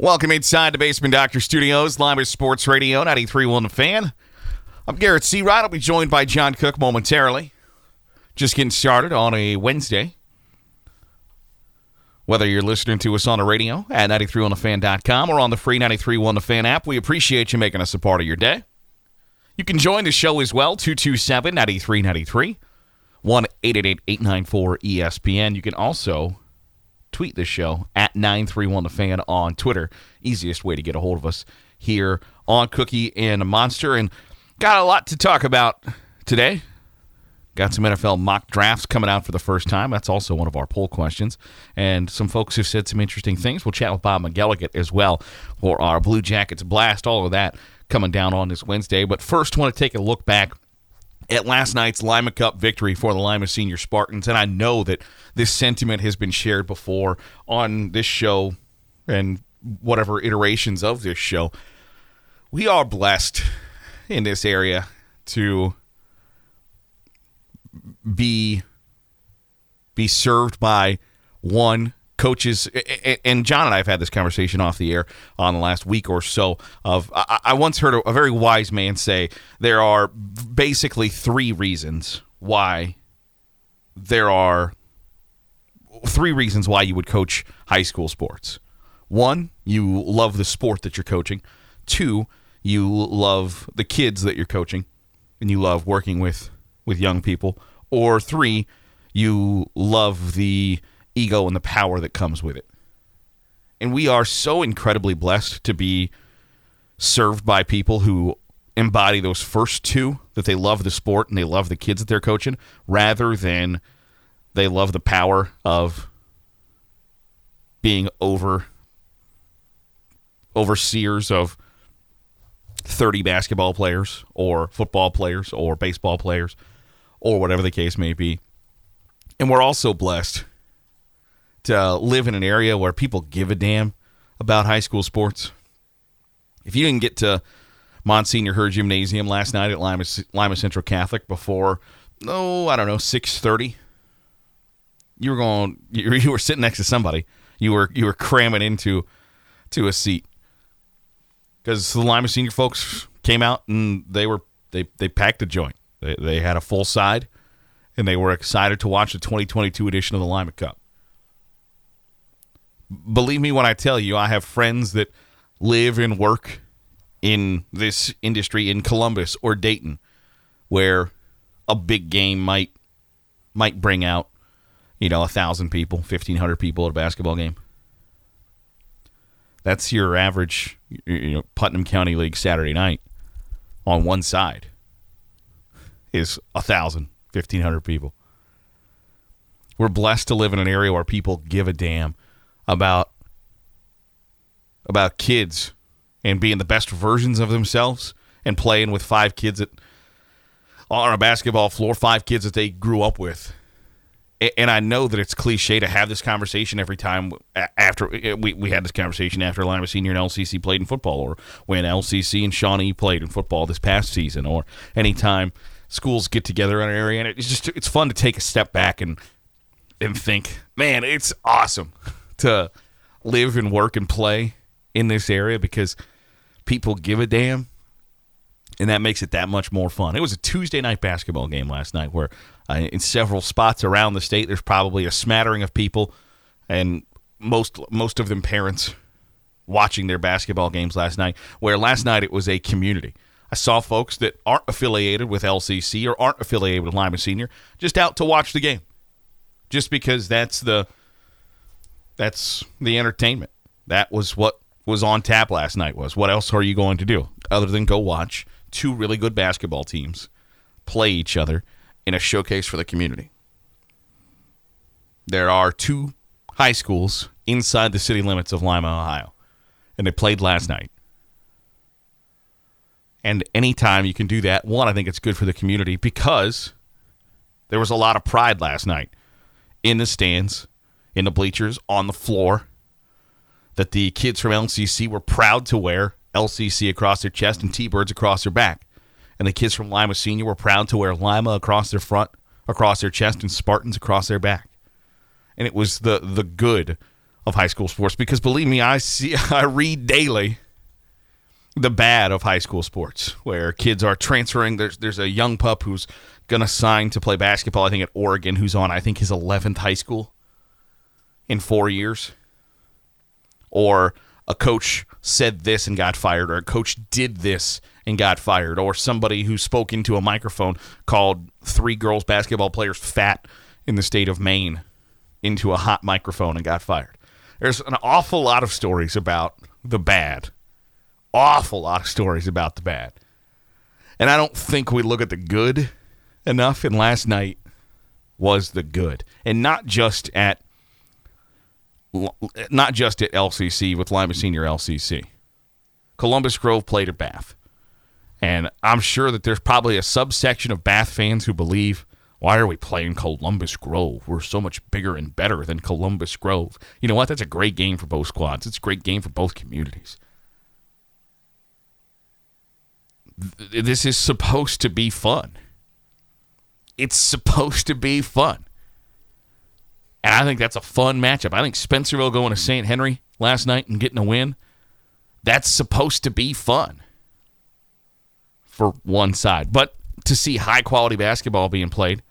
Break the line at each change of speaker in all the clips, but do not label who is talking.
Welcome inside the Basement Doctor Studios, Lima Sports Radio, 93.1 The Fan. I'm Garrett Seawright. I'll be joined by John Cook momentarily. Just getting started on a Wednesday. Whether you're listening to us on the radio at 931thefan.com or on the free 931 The Fan app, we appreciate you making us a part of your day. You can join the show as well, 227 9393 1 894 ESPN. You can also tweet this show at 931 The Fan on Twitter. Easiest way to get a hold of us here on Cookie and Monster. And got a lot to talk about today. Got some NFL mock drafts coming out for the first time. That's also one of our poll questions. And some folks have said some interesting things. We'll chat with Bob McElligott as well for our Blue Jackets blast. All of that coming down on this Wednesday. But first, want to take a look back at last night's Lima Cup victory for the Lima Senior Spartans. And I know that this sentiment has been shared before on this show and whatever iterations of this show. We are blessed in this area to be be served by one coaches and John and I have had this conversation off the air on the last week or so of I once heard a very wise man say there are basically three reasons why there are three reasons why you would coach high school sports. One, you love the sport that you're coaching. Two, you love the kids that you're coaching and you love working with with young people. Or three, you love the ego and the power that comes with it. And we are so incredibly blessed to be served by people who embody those first two that they love the sport and they love the kids that they're coaching rather than they love the power of being over overseers of 30 basketball players or football players or baseball players or whatever the case may be. And we're also blessed to live in an area where people give a damn about high school sports. If you didn't get to Monsignor Hurd Gymnasium last night at Lima, Lima Central Catholic before, oh, I don't know, six thirty, you were going, you, you were sitting next to somebody. You were you were cramming into to a seat because the Lima Senior folks came out and they were they they packed a joint. They they had a full side, and they were excited to watch the 2022 edition of the Lima Cup believe me when I tell you, I have friends that live and work in this industry in Columbus or Dayton, where a big game might might bring out, you know, a thousand people, fifteen hundred people at a basketball game. That's your average, you know, Putnam County League Saturday night. On one side is a thousand, fifteen hundred people. We're blessed to live in an area where people give a damn about about kids and being the best versions of themselves and playing with five kids that on a basketball floor, five kids that they grew up with. And I know that it's cliche to have this conversation every time after we, we had this conversation after Lima Senior and LCC played in football, or when LCC and Shawnee played in football this past season, or anytime schools get together in an area. And it's just it's fun to take a step back and and think, man, it's awesome to live and work and play in this area because people give a damn and that makes it that much more fun. It was a Tuesday night basketball game last night where uh, in several spots around the state there's probably a smattering of people and most most of them parents watching their basketball games last night where last night it was a community. I saw folks that aren't affiliated with LCC or aren't affiliated with Lima Senior just out to watch the game. Just because that's the that's the entertainment. That was what was on tap last night was. What else are you going to do other than go watch two really good basketball teams play each other in a showcase for the community? There are two high schools inside the city limits of Lima, Ohio, and they played last night. And anytime you can do that, one, I think it's good for the community because there was a lot of pride last night in the stands in the bleachers on the floor that the kids from LCC were proud to wear LCC across their chest and T-birds across their back. And the kids from Lima Senior were proud to wear Lima across their front, across their chest, and Spartans across their back. And it was the the good of high school sports because believe me, I see I read daily the bad of high school sports where kids are transferring. There's there's a young pup who's gonna sign to play basketball. I think at Oregon, who's on I think his 11th high school in four years, or a coach said this and got fired, or a coach did this and got fired, or somebody who spoke into a microphone called three girls basketball players fat in the state of Maine into a hot microphone and got fired. There's an awful lot of stories about the bad. Awful lot of stories about the bad. And I don't think we look at the good enough. And last night was the good. And not just at not just at LCC with Lima Senior LCC. Columbus Grove played at Bath. And I'm sure that there's probably a subsection of Bath fans who believe why are we playing Columbus Grove? We're so much bigger and better than Columbus Grove. You know what? That's a great game for both squads. It's a great game for both communities. This is supposed to be fun. It's supposed to be fun. And I think that's a fun matchup. I think Spencerville going to St. Henry last night and getting a win, that's supposed to be fun for one side. But to see high quality basketball being played,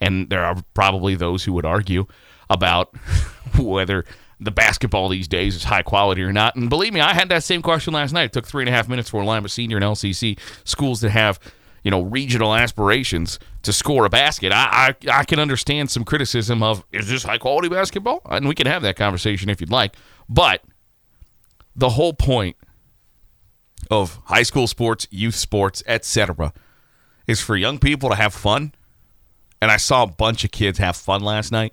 and there are probably those who would argue about whether the basketball these days is high quality or not. And believe me, I had that same question last night. It took three and a half minutes for Lima Senior and LCC schools that have you know regional aspirations to score a basket. I, I I can understand some criticism of is this high quality basketball, and we can have that conversation if you'd like. But the whole point of high school sports, youth sports, etc., is for young people to have fun and I saw a bunch of kids have fun last night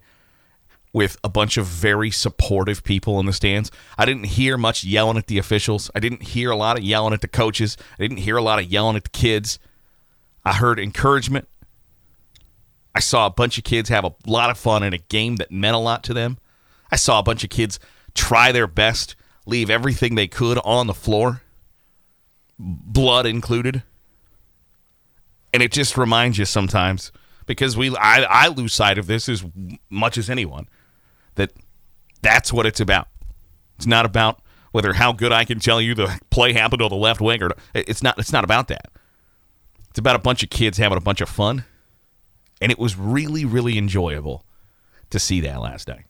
with a bunch of very supportive people in the stands. I didn't hear much yelling at the officials. I didn't hear a lot of yelling at the coaches. I didn't hear a lot of yelling at the kids. I heard encouragement. I saw a bunch of kids have a lot of fun in a game that meant a lot to them. I saw a bunch of kids try their best, leave everything they could on the floor, blood included. And it just reminds you sometimes – because we I, I lose sight of this as much as anyone that that's what it's about. It's not about whether how good I can tell you the play happened on the left wing or it's not it's not about that. It's about a bunch of kids having a bunch of fun. And it was really, really enjoyable to see that last night.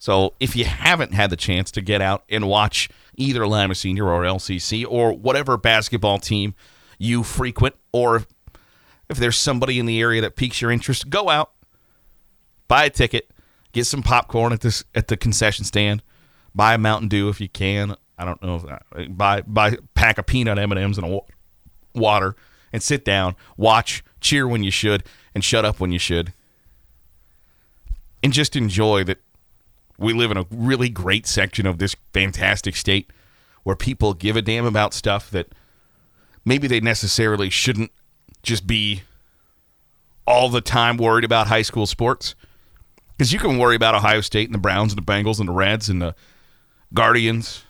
So if you haven't had the chance to get out and watch either Lima Senior or LCC or whatever basketball team you frequent, or if there's somebody in the area that piques your interest, go out, buy a ticket, get some popcorn at this at the concession stand, buy a Mountain Dew if you can. I don't know if uh, buy buy pack of peanut M and M's and a water and sit down, watch, cheer when you should, and shut up when you should, and just enjoy that. We live in a really great section of this fantastic state where people give a damn about stuff that maybe they necessarily shouldn't just be all the time worried about high school sports. Because you can worry about Ohio State and the Browns and the Bengals and the Reds and the Guardians.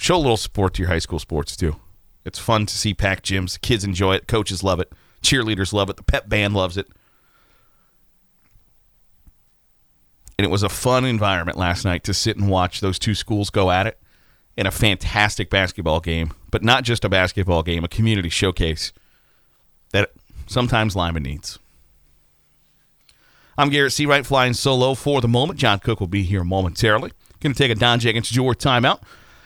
Show a little support to your high school sports too. It's fun to see packed gyms. Kids enjoy it. Coaches love it. Cheerleaders love it. The pep band loves it. And it was a fun environment last night to sit and watch those two schools go at it in a fantastic basketball game, but not just a basketball game, a community showcase that sometimes Lima needs. I'm Garrett Seawright flying solo for the moment. John Cook will be here momentarily. Going to take a Don Jenkins Jeweler timeout.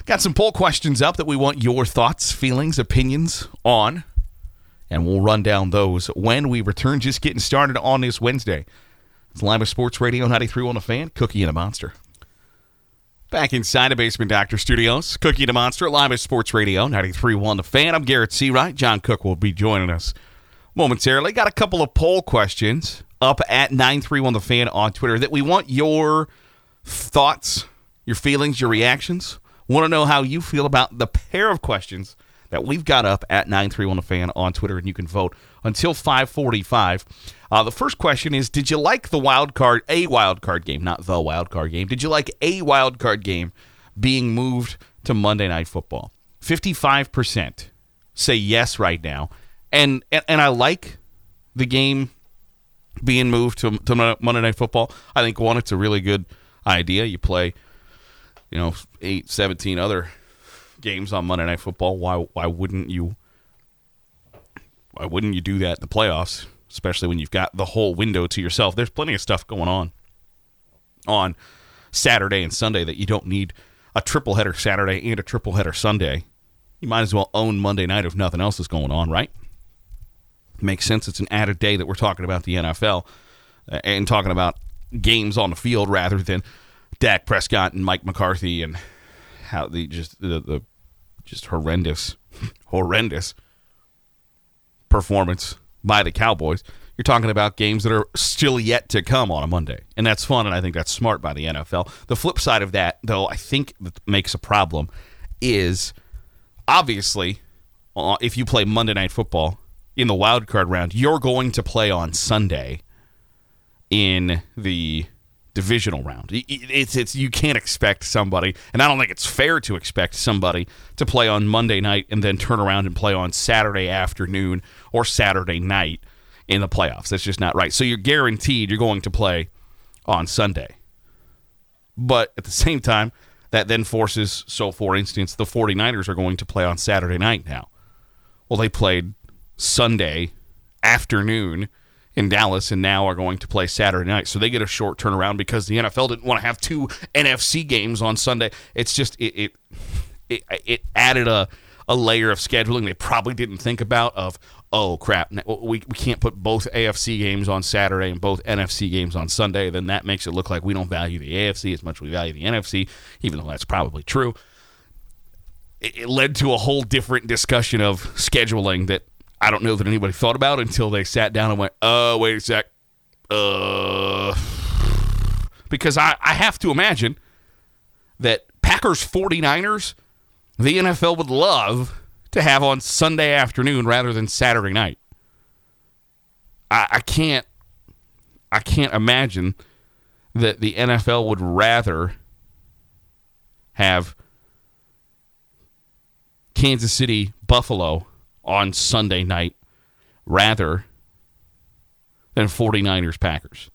Got some poll questions up that we want your thoughts, feelings, opinions on, and we'll run down those when we return. Just getting started on this Wednesday. It's Lima Sports Radio 93 on the fan, Cookie and a Monster. Back inside the Basement Doctor Studios, Cookie and the Monster, live at Sports Radio 93.1 The Fan. I'm Garrett Seawright. John Cook will be joining us momentarily. Got a couple of poll questions up at 931 The Fan on Twitter that we want your thoughts, your feelings, your reactions. Want to know how you feel about the pair of questions that we've got up at 931 The Fan on Twitter, and you can vote until 545. Uh, the first question is Did you like the wild card, a wild card game, not the wild card game? Did you like a wild card game being moved to Monday Night Football? 55% say yes right now. And, and, and I like the game being moved to, to Monday Night Football. I think one, it's a really good idea. You play, you know, eight, 17 other games on Monday Night Football. Why why wouldn't you? Why wouldn't you do that in the playoffs? Especially when you've got the whole window to yourself. There's plenty of stuff going on on Saturday and Sunday that you don't need a triple header Saturday and a triple header Sunday. You might as well own Monday night if nothing else is going on, right? Makes sense. It's an added day that we're talking about the NFL uh, and talking about games on the field rather than Dak Prescott and Mike McCarthy and how the just the, the just horrendous, horrendous performance by the Cowboys. You're talking about games that are still yet to come on a Monday, and that's fun, and I think that's smart by the NFL. The flip side of that, though, I think that makes a problem is obviously uh, if you play Monday Night Football in the wild card round, you're going to play on Sunday in the divisional round. It's it's you can't expect somebody, and I don't think it's fair to expect somebody to play on Monday night and then turn around and play on Saturday afternoon or Saturday night in the playoffs. That's just not right. So you're guaranteed you're going to play on Sunday. But at the same time, that then forces so for instance, the 49ers are going to play on Saturday night now. Well, they played Sunday afternoon in Dallas and now are going to play Saturday night. So they get a short turnaround because the NFL didn't want to have two NFC games on Sunday. It's just it it it, it added a a layer of scheduling they probably didn't think about of oh crap we, we can't put both AFC games on Saturday and both NFC games on Sunday then that makes it look like we don't value the AFC as much as we value the NFC even though that's probably true it, it led to a whole different discussion of scheduling that I don't know that anybody thought about until they sat down and went, "Oh, wait a sec." Uh because I, I have to imagine that Packers 49ers, the NFL would love to have on Sunday afternoon rather than Saturday night. I, I can't I can't imagine that the NFL would rather have Kansas City Buffalo on Sunday night rather than 49ers Packers.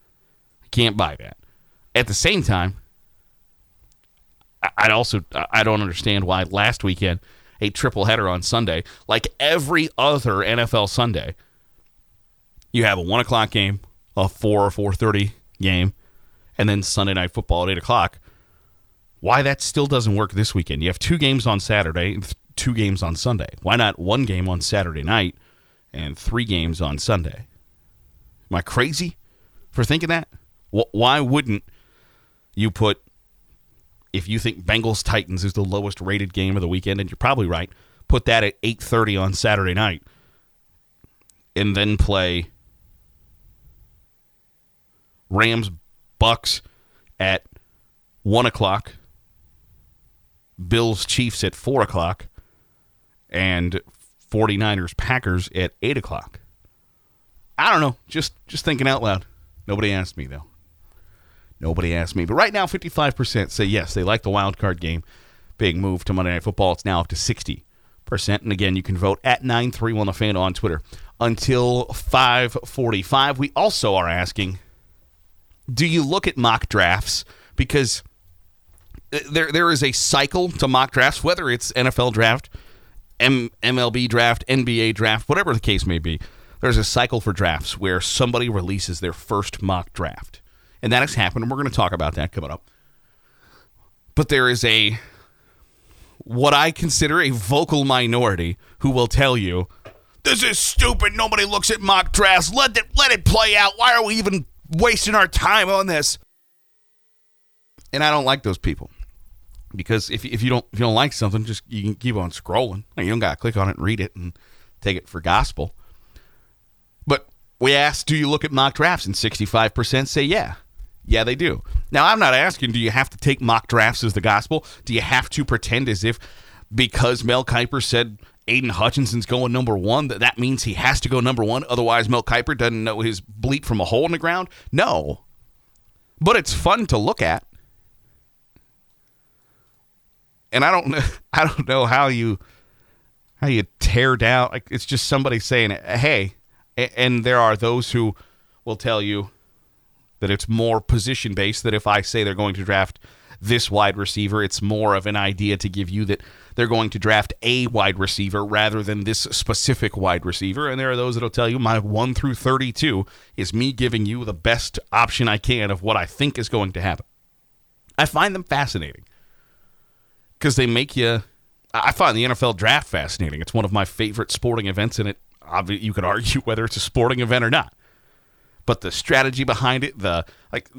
I can't buy that. At the same time, I also I don't understand why last weekend a triple header on Sunday, like every other NFL Sunday, you have a one o'clock game, a four or four thirty game, and then Sunday night football at eight o'clock. Why that still doesn't work this weekend? You have two games on Saturday, two games on Sunday? Why not one game on Saturday night and three games on Sunday? Am I crazy for thinking that? Why wouldn't you put, if you think Bengals Titans is the lowest rated game of the weekend, and you're probably right, put that at 8.30 on Saturday night and then play Rams Bucks at 1 o'clock, Bills Chiefs at 4 o'clock, and 49ers Packers at 8 o'clock. I don't know. Just just thinking out loud. Nobody asked me though. Nobody asked me. But right now, 55% say yes, they like the wild card game. Big move to Monday Night Football. It's now up to 60%. And again, you can vote at 931 the fan on Twitter until 545. We also are asking, do you look at mock drafts? Because uh, there there is a cycle to mock drafts, whether it's NFL draft – M- MLB draft, NBA draft, whatever the case may be, there's a cycle for drafts where somebody releases their first mock draft. And that has happened, and we're going to talk about that coming up. But there is a, what I consider a vocal minority who will tell you, this is stupid. Nobody looks at mock drafts. Let it, let it play out. Why are we even wasting our time on this? And I don't like those people because if, if you don't if you don't like something, just you can keep on scrolling. You don't got to click on it and read it and take it for gospel. But we asked, do you look at mock drafts? And 65% say yeah. Yeah, they do. Now, I'm not asking, do you have to take mock drafts as the gospel? Do you have to pretend as if because Mel Kiper said Aidan Hutchinson's going number one, that that means he has to go number one? Otherwise, Mel Kiper doesn't know his bleep from a hole in the ground? No. But it's fun to look at and I don't know, I don't know how you how you tear down like it's just somebody saying hey and there are those who will tell you that it's more position based. That if I say they're going to draft this wide receiver, it's more of an idea to give you that they're going to draft a wide receiver rather than this specific wide receiver. And there are those that'll tell you my 1 through 32 is me giving you the best option I can of what I think is going to happen. I find them fascinating because they make you. I find the NFL draft fascinating. It's one of my favorite sporting events, and it you could argue whether it's a sporting event or not. But the strategy behind it, the like,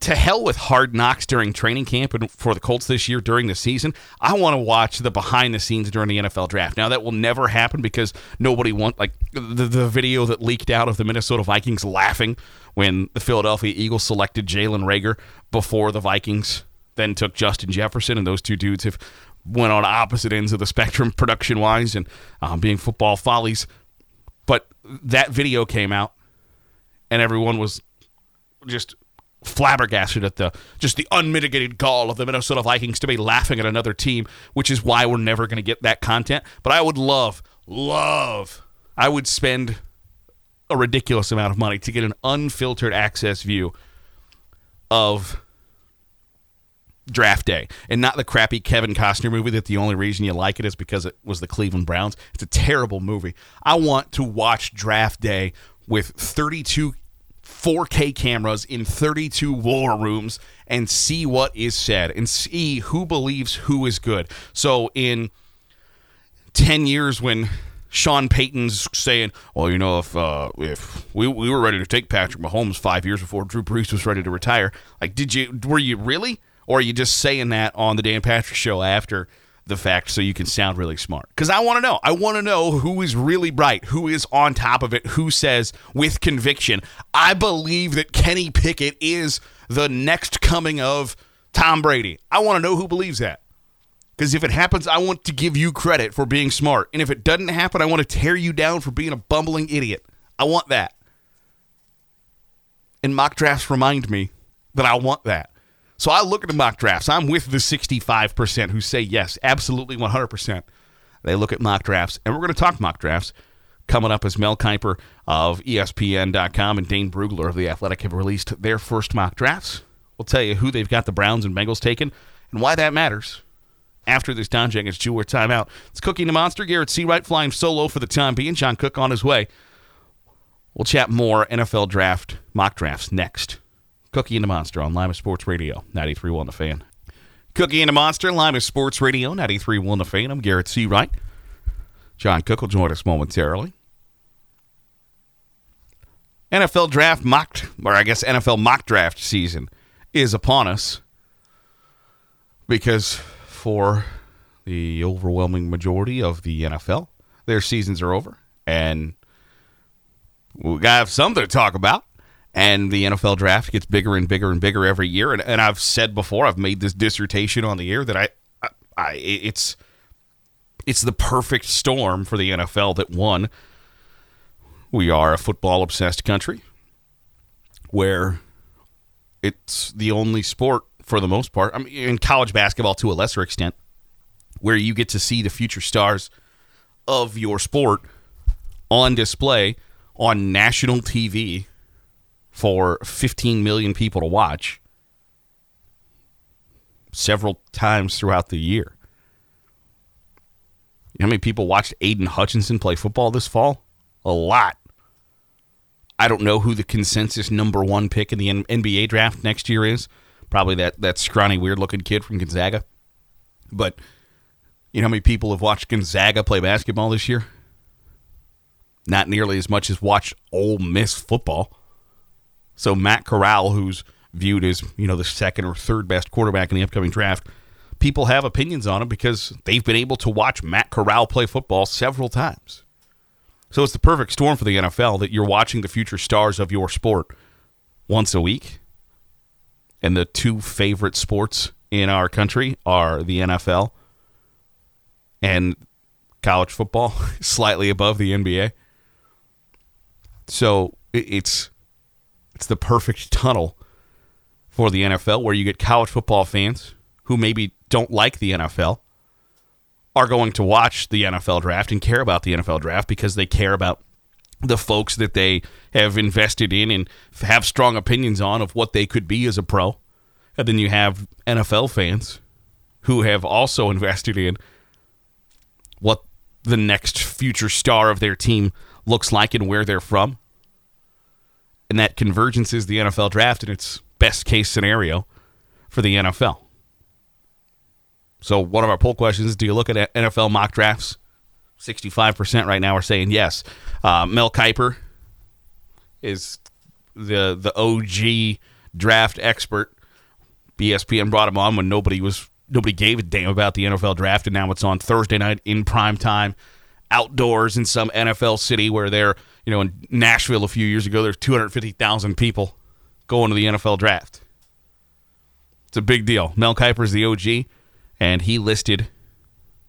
to hell with hard knocks during training camp and for the Colts this year during the season. I want to watch the behind the scenes during the NFL draft. Now that will never happen because nobody want like the, the video that leaked out of the Minnesota Vikings laughing when the Philadelphia Eagles selected Jalen Reagor before the Vikings then took Justin Jefferson, and those two dudes have went on opposite ends of the spectrum production wise and um, being football follies. But that video came out, and everyone was just flabbergasted at the just the unmitigated gall of the Minnesota Vikings to be laughing at another team, which is why we're never going to get that content. But I would love, love, I would spend a ridiculous amount of money to get an unfiltered access view of draft day and not the crappy Kevin Costner movie that the only reason you like it is because it was the Cleveland Browns. It's a terrible movie. I want to watch draft day with 32 4K cameras in 32 war rooms and see what is said and see who believes who is good. So in 10 years when Sean Payton's saying, "Well, you know, if uh, if we, we were ready to take Patrick Mahomes five years before Drew Brees was ready to retire, like, did you were you really, or are you just saying that on the Dan Patrick Show after the fact so you can sound really smart. Because I want to know. I want to know who is really bright, who is on top of it, who says with conviction, I believe that Kenny Pickett is the next coming of Tom Brady. I want to know who believes that. Because if it happens, I want to give you credit for being smart. And if it doesn't happen, I want to tear you down for being a bumbling idiot. I want that. And mock drafts remind me that I want that. So I look at the mock drafts. I'm with the 65% who say yes, absolutely 100%. They look at mock drafts, and we're going to talk mock drafts coming up as Mel Kiper of ESPN.com and Dane Brugler of The Athletic have released their first mock drafts. We'll tell you who they've got the Browns and Bengals taken and why that matters. After this Don Jenkins Jeweler timeout, it's Cookie and the Monster. Garrett Seawright flying solo for the time being. John Cook on his way. We'll chat more NFL draft mock drafts next. Cookie and the Monster on Lima Sports Radio, 93.1 The Fan. Cookie and the Monster, Lima Sports Radio, 93.1 The Fan. I'm Garrett Seawright. John Cook will join us momentarily. NFL draft mock, or I guess NFL mock draft season is upon us because for the overwhelming majority of the NFL, their seasons are over. And we got to have something to talk about and the NFL draft gets bigger and bigger and bigger every year. And, and I've said before, I've made this dissertation on the air that I, I, I it's it's the perfect storm for the NFL. That one, we are a football obsessed country, where it's the only sport for the most part. I mean, in college basketball to a lesser extent, where you get to see the future stars of your sport on display on national TV for 15 million people to watch several times throughout the year. You know how many people watched Aidan Hutchinson play football this fall? A lot. I don't know who the consensus number one pick in the NBA draft next year is. Probably that, that scrawny, weird looking kid from Gonzaga. But you know how many people have watched Gonzaga play basketball this year? Not nearly as much as watched Ole Miss football. So Matt Corral, who's viewed as you know the second or third best quarterback in the upcoming draft, people have opinions on him because they've been able to watch Matt Corral play football several times. So it's the perfect storm for the NFL that you're watching the future stars of your sport once a week. And the two favorite sports in our country are the NFL and college football, slightly above the NBA. So it's it's the perfect tunnel for the NFL where you get college football fans who maybe don't like the NFL are going to watch the NFL draft and care about the NFL draft because they care about the folks that they have invested in and have strong opinions on of what they could be as a pro. And then you have NFL fans who have also invested in what the next future star of their team looks like and where they're from. And that convergence is the NFL draft in its best case scenario for the NFL. So, one of our poll questions do you look at NFL mock drafts? 65% right now are saying yes. Uh, Mel Kiper is the the OG draft expert. ESPN brought him on when nobody was nobody gave a damn about the NFL draft, and now it's on Thursday night in prime time, outdoors in some NFL city where they're you know in Nashville a few years ago there's 250,000 people going to the NFL draft. It's a big deal. Mel Kiper is the OG, and he listed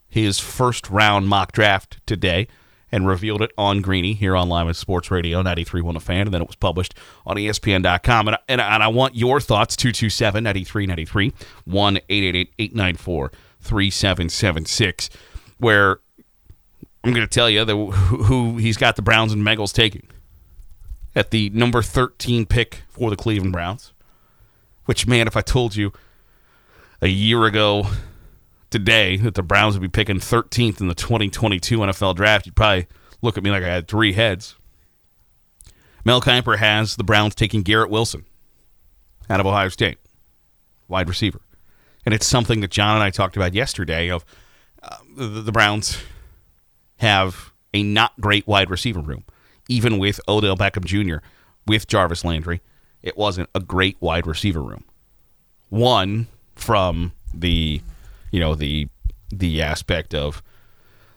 his first round mock draft today and revealed it on Greeny here on Live Sports Radio 93.1 The Fan, and then it was published on ESPN.com. And, and, and I want your thoughts 227 9393 1 894 3776, where I'm going to tell you the, who he's got the Browns and Bengals taking at the number 13 pick for the Cleveland Browns. Which, man, if I told you a year ago today that the Browns would be picking 13th in the 2022 NFL draft, you'd probably look at me like I had three heads. Mel Kiper has the Browns taking Garrett Wilson out of Ohio State, wide receiver. And it's something that John and I talked about yesterday of uh, the, the Browns have a not great wide receiver room. Even with Odell Beckham Jr., with Jarvis Landry, it wasn't a great wide receiver room. One from the you know the the aspect of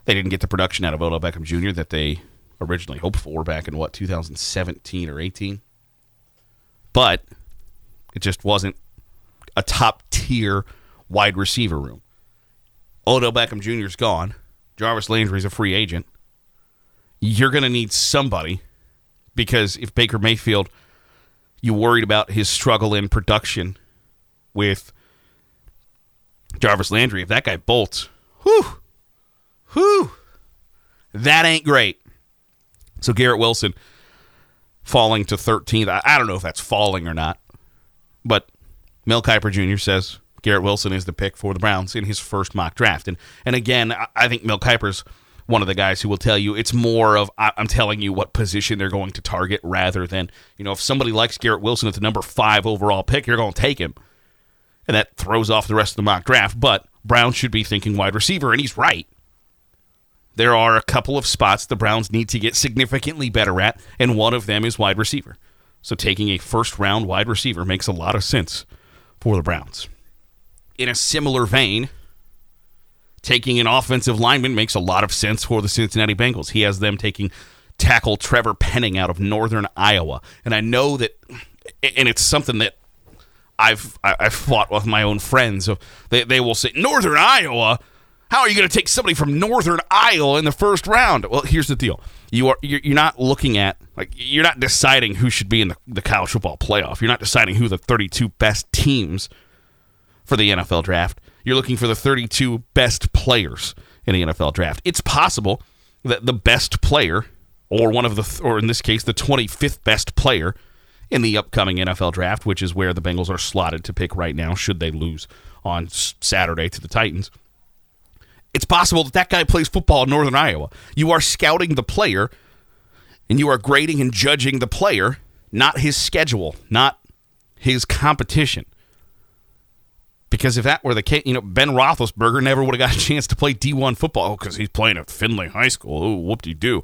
they didn't get the production out of Odell Beckham Jr. that they originally hoped for back in what 2017 or 18. But it just wasn't a top tier wide receiver room. Odell Beckham Jr. is gone. Jarvis Landry is a free agent. You're going to need somebody because if Baker Mayfield, you worried about his struggle in production with Jarvis Landry, if that guy bolts, whew, whew, that ain't great. So Garrett Wilson falling to 13th. I, I don't know if that's falling or not, but Mel Kiper Jr. says Garrett Wilson is the pick for the Browns in his first mock draft. And and again, I, think Mel Kiper's one of the guys who will tell you it's more of I'm telling you what position they're going to target rather than you know if somebody likes Garrett Wilson at the number five overall pick, you're going to take him and that throws off the rest of the mock draft. But Brown should be thinking wide receiver, and he's right. There are a couple of spots the Browns need to get significantly better at, and one of them is wide receiver. So taking a first round wide receiver makes a lot of sense for the Browns. In a similar vein, taking an offensive lineman makes a lot of sense for the Cincinnati Bengals. He has them taking tackle Trevor Penning out of Northern Iowa. And I know that, and it's something that I've I've fought with my own friends. They they will say Northern Iowa. How are you going to take somebody from Northern Iowa in the first round? Well, here's the deal: you are you're not looking at like you're not deciding who should be in the, the college football playoff. You're not deciding who the 32 best teams for the NFL draft. You're looking for the 32 best players in the NFL draft. It's possible that the best player, or one of the, or in this case, the 25th best player in the upcoming NFL draft, which is where the Bengals are slotted to pick right now, should they lose on Saturday to the Titans. It's possible that that guy plays football in Northern Iowa. You are scouting the player and you are grading and judging the player, not his schedule, not his competition. Because if that were the case, you know, Ben Roethlisberger never would have got a chance to play D1 football oh, because he's playing at Findlay High School. Oh, whoop de doo.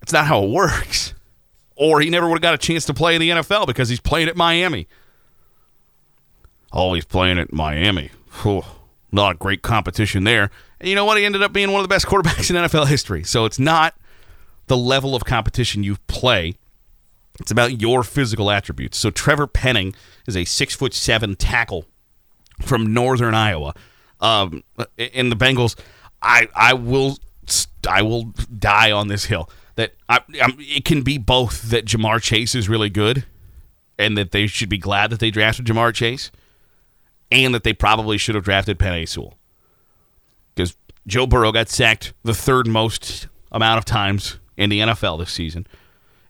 It's not how it works or he never would have got a chance to play in the NFL because he's playing at Miami. Oh, he's playing at Miami. Whew, not great competition there. And you know what? He ended up being one of the best quarterbacks in NFL history. So it's not the level of competition you play. It's about your physical attributes. So Trevor Penning is a six foot seven tackle from Northern Iowa. Um, in the Bengals, I I will I will die on this hill that I, it can be both that Ja'Marr Chase is really good and that they should be glad that they drafted Ja'Marr Chase and that they probably should have drafted Penei Sewell. Because Joe Burrow got sacked the third most amount of times in the NFL this season.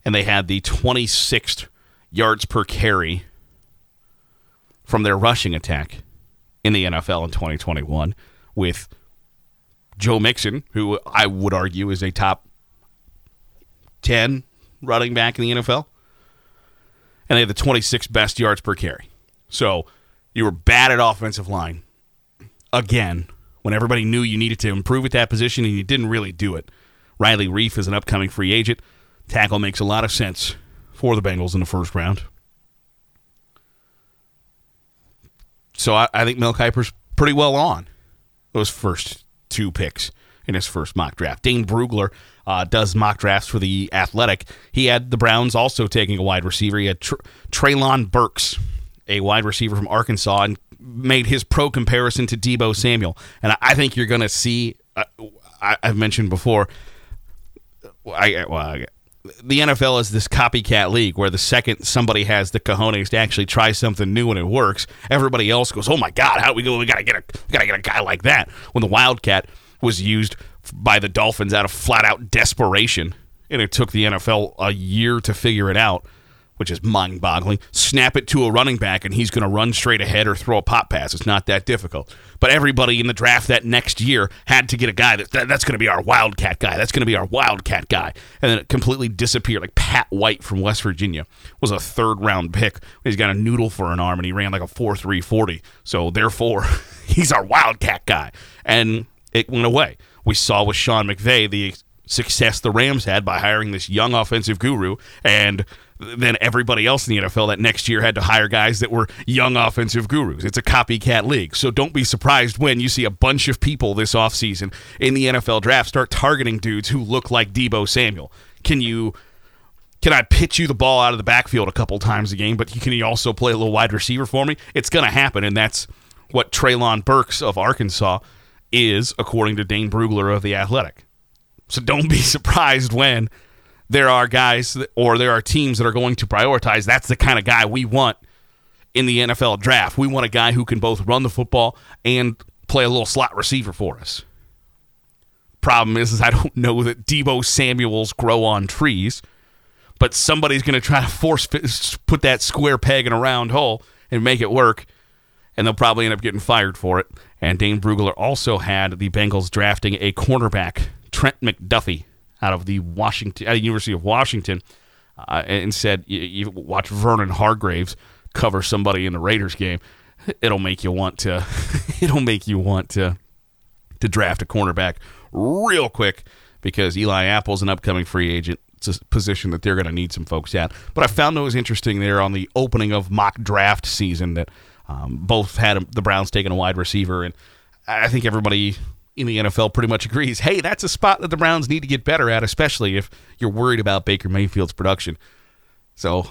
and they had the 26th yards per carry from their rushing attack in the NFL in 2021 with Joe Mixon, who I would argue is a top 10 running back in the NFL. And they had the 26th best yards per carry. So you were bad at offensive line again when everybody knew you needed to improve at that position and you didn't really do it. Riley Reiff is an upcoming free agent. Tackle makes a lot of sense for the Bengals in the first round. So I, I think Mel Kiper's pretty well on those first two picks in his first mock draft. Dane Brugler uh, does mock drafts for the Athletic. He had the Browns also taking a wide receiver. He had Tr- Treylon Burks, a wide receiver from Arkansas, and made his pro comparison to Deebo Samuel. And I, I think you're going to see. Uh, I, have mentioned before. I, well, I, the NFL is this copycat league where the second somebody has the cojones to actually try something new and it works, everybody else goes, "Oh my God, how we go? We gotta get a, we gotta get a guy like that." When the Wildcat was used by the Dolphins out of flat out desperation, and it took the NFL a year to figure it out which is mind boggling. Snap it to a running back, and he's going to run straight ahead or throw a pop pass. It's not that difficult. But everybody in the draft that next year had to get a guy that, that that's going to be our wildcat guy. That's going to be our wildcat guy. And then it completely disappeared. Like Pat White from West Virginia was a third round pick. He's got a noodle for an arm, and he ran like a 4 3 40. So therefore, he's our wildcat guy. And it went away. We saw with Sean McVay the success the Rams had by hiring this young offensive guru and then everybody else in the NFL that next year had to hire guys that were young offensive gurus. It's a copycat league. So don't be surprised when you see a bunch of people this offseason in the NFL draft start targeting dudes who look like Deebo Samuel. Can you can I pitch you the ball out of the backfield a couple times a game, but can you also play a little wide receiver for me? It's going to happen, and that's what Treylon Burks of Arkansas is, according to Dane Brugler of The Athletic. So don't be surprised when there are guys or there are teams that are going to prioritize that's the kind of guy we want in the NFL draft. We want a guy who can both run the football and play a little slot receiver for us. Problem is, is I don't know that Deebo Samuels grow on trees, but somebody's going to try to force put that square peg in a round hole and make it work, and they'll probably end up getting fired for it. And Dane Brugler also had the Bengals drafting a cornerback, Trent McDuffie, out of the Washington, the University of Washington, uh, and said, you, watch Vernon Hargreaves cover somebody in the Raiders game, it'll make you want to, it'll make you want to, to draft a cornerback real quick because Eli Apple's an upcoming free agent. It's a position that they're going to need some folks at. But I found it was interesting there on the opening of mock draft season that um, both had the Browns taking a wide receiver, and I think everybody in the NFL pretty much agrees. Hey, that's a spot that the Browns need to get better at, especially if you're worried about Baker Mayfield's production. So,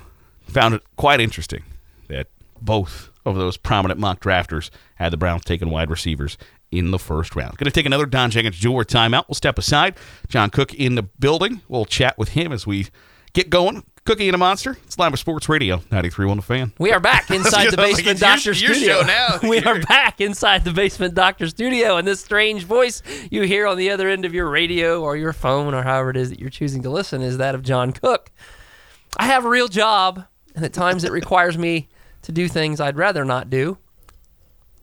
found it quite interesting that both of those prominent mock drafters had the Browns taking wide receivers in the first round. Going to take another Don Jenkins Jeweler timeout. We'll step aside. John Cook in the building. We'll chat with him as we get going. Cookie and a Monster. It's live with Sports Radio, 93.1 The Fan.
We are back inside the Basement
like,
Doctor
your,
Studio.
Your now.
we are back inside the Basement Doctor Studio, and this strange voice you hear on the other end of your radio or your phone or however it is that you're choosing to listen is that of John Cook. I have a real job, and at times it requires me to do things I'd rather not do.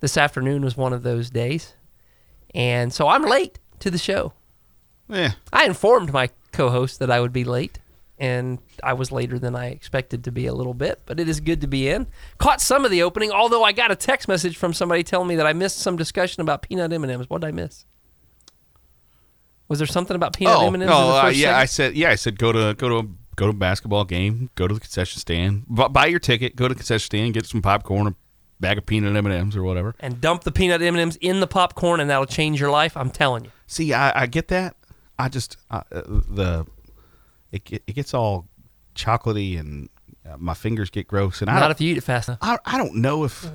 This afternoon was one of those days, and so I'm late to the show.
Yeah.
I informed my co-host that I would be late and I was later than I expected to be a little bit, but it is good to be in. Caught some of the opening, although I got a text message from somebody telling me that I missed some discussion about peanut M&Ms. What did I miss? Was there something about peanut
oh,
M&Ms? Oh,
uh, yeah,
segment?
I said yeah, I said go to go to go to a basketball game, go to the concession stand, bu- buy your ticket, go to the concession stand, get some popcorn, a bag of peanut M and M's or whatever.
and dump the peanut M&Ms in the popcorn, and that'll change your life. I'm telling you.
See, I, I get that. I just uh, the it it gets all chocolatey and uh, my fingers get gross, and I
Not if you eat it fast enough.
I, I don't know if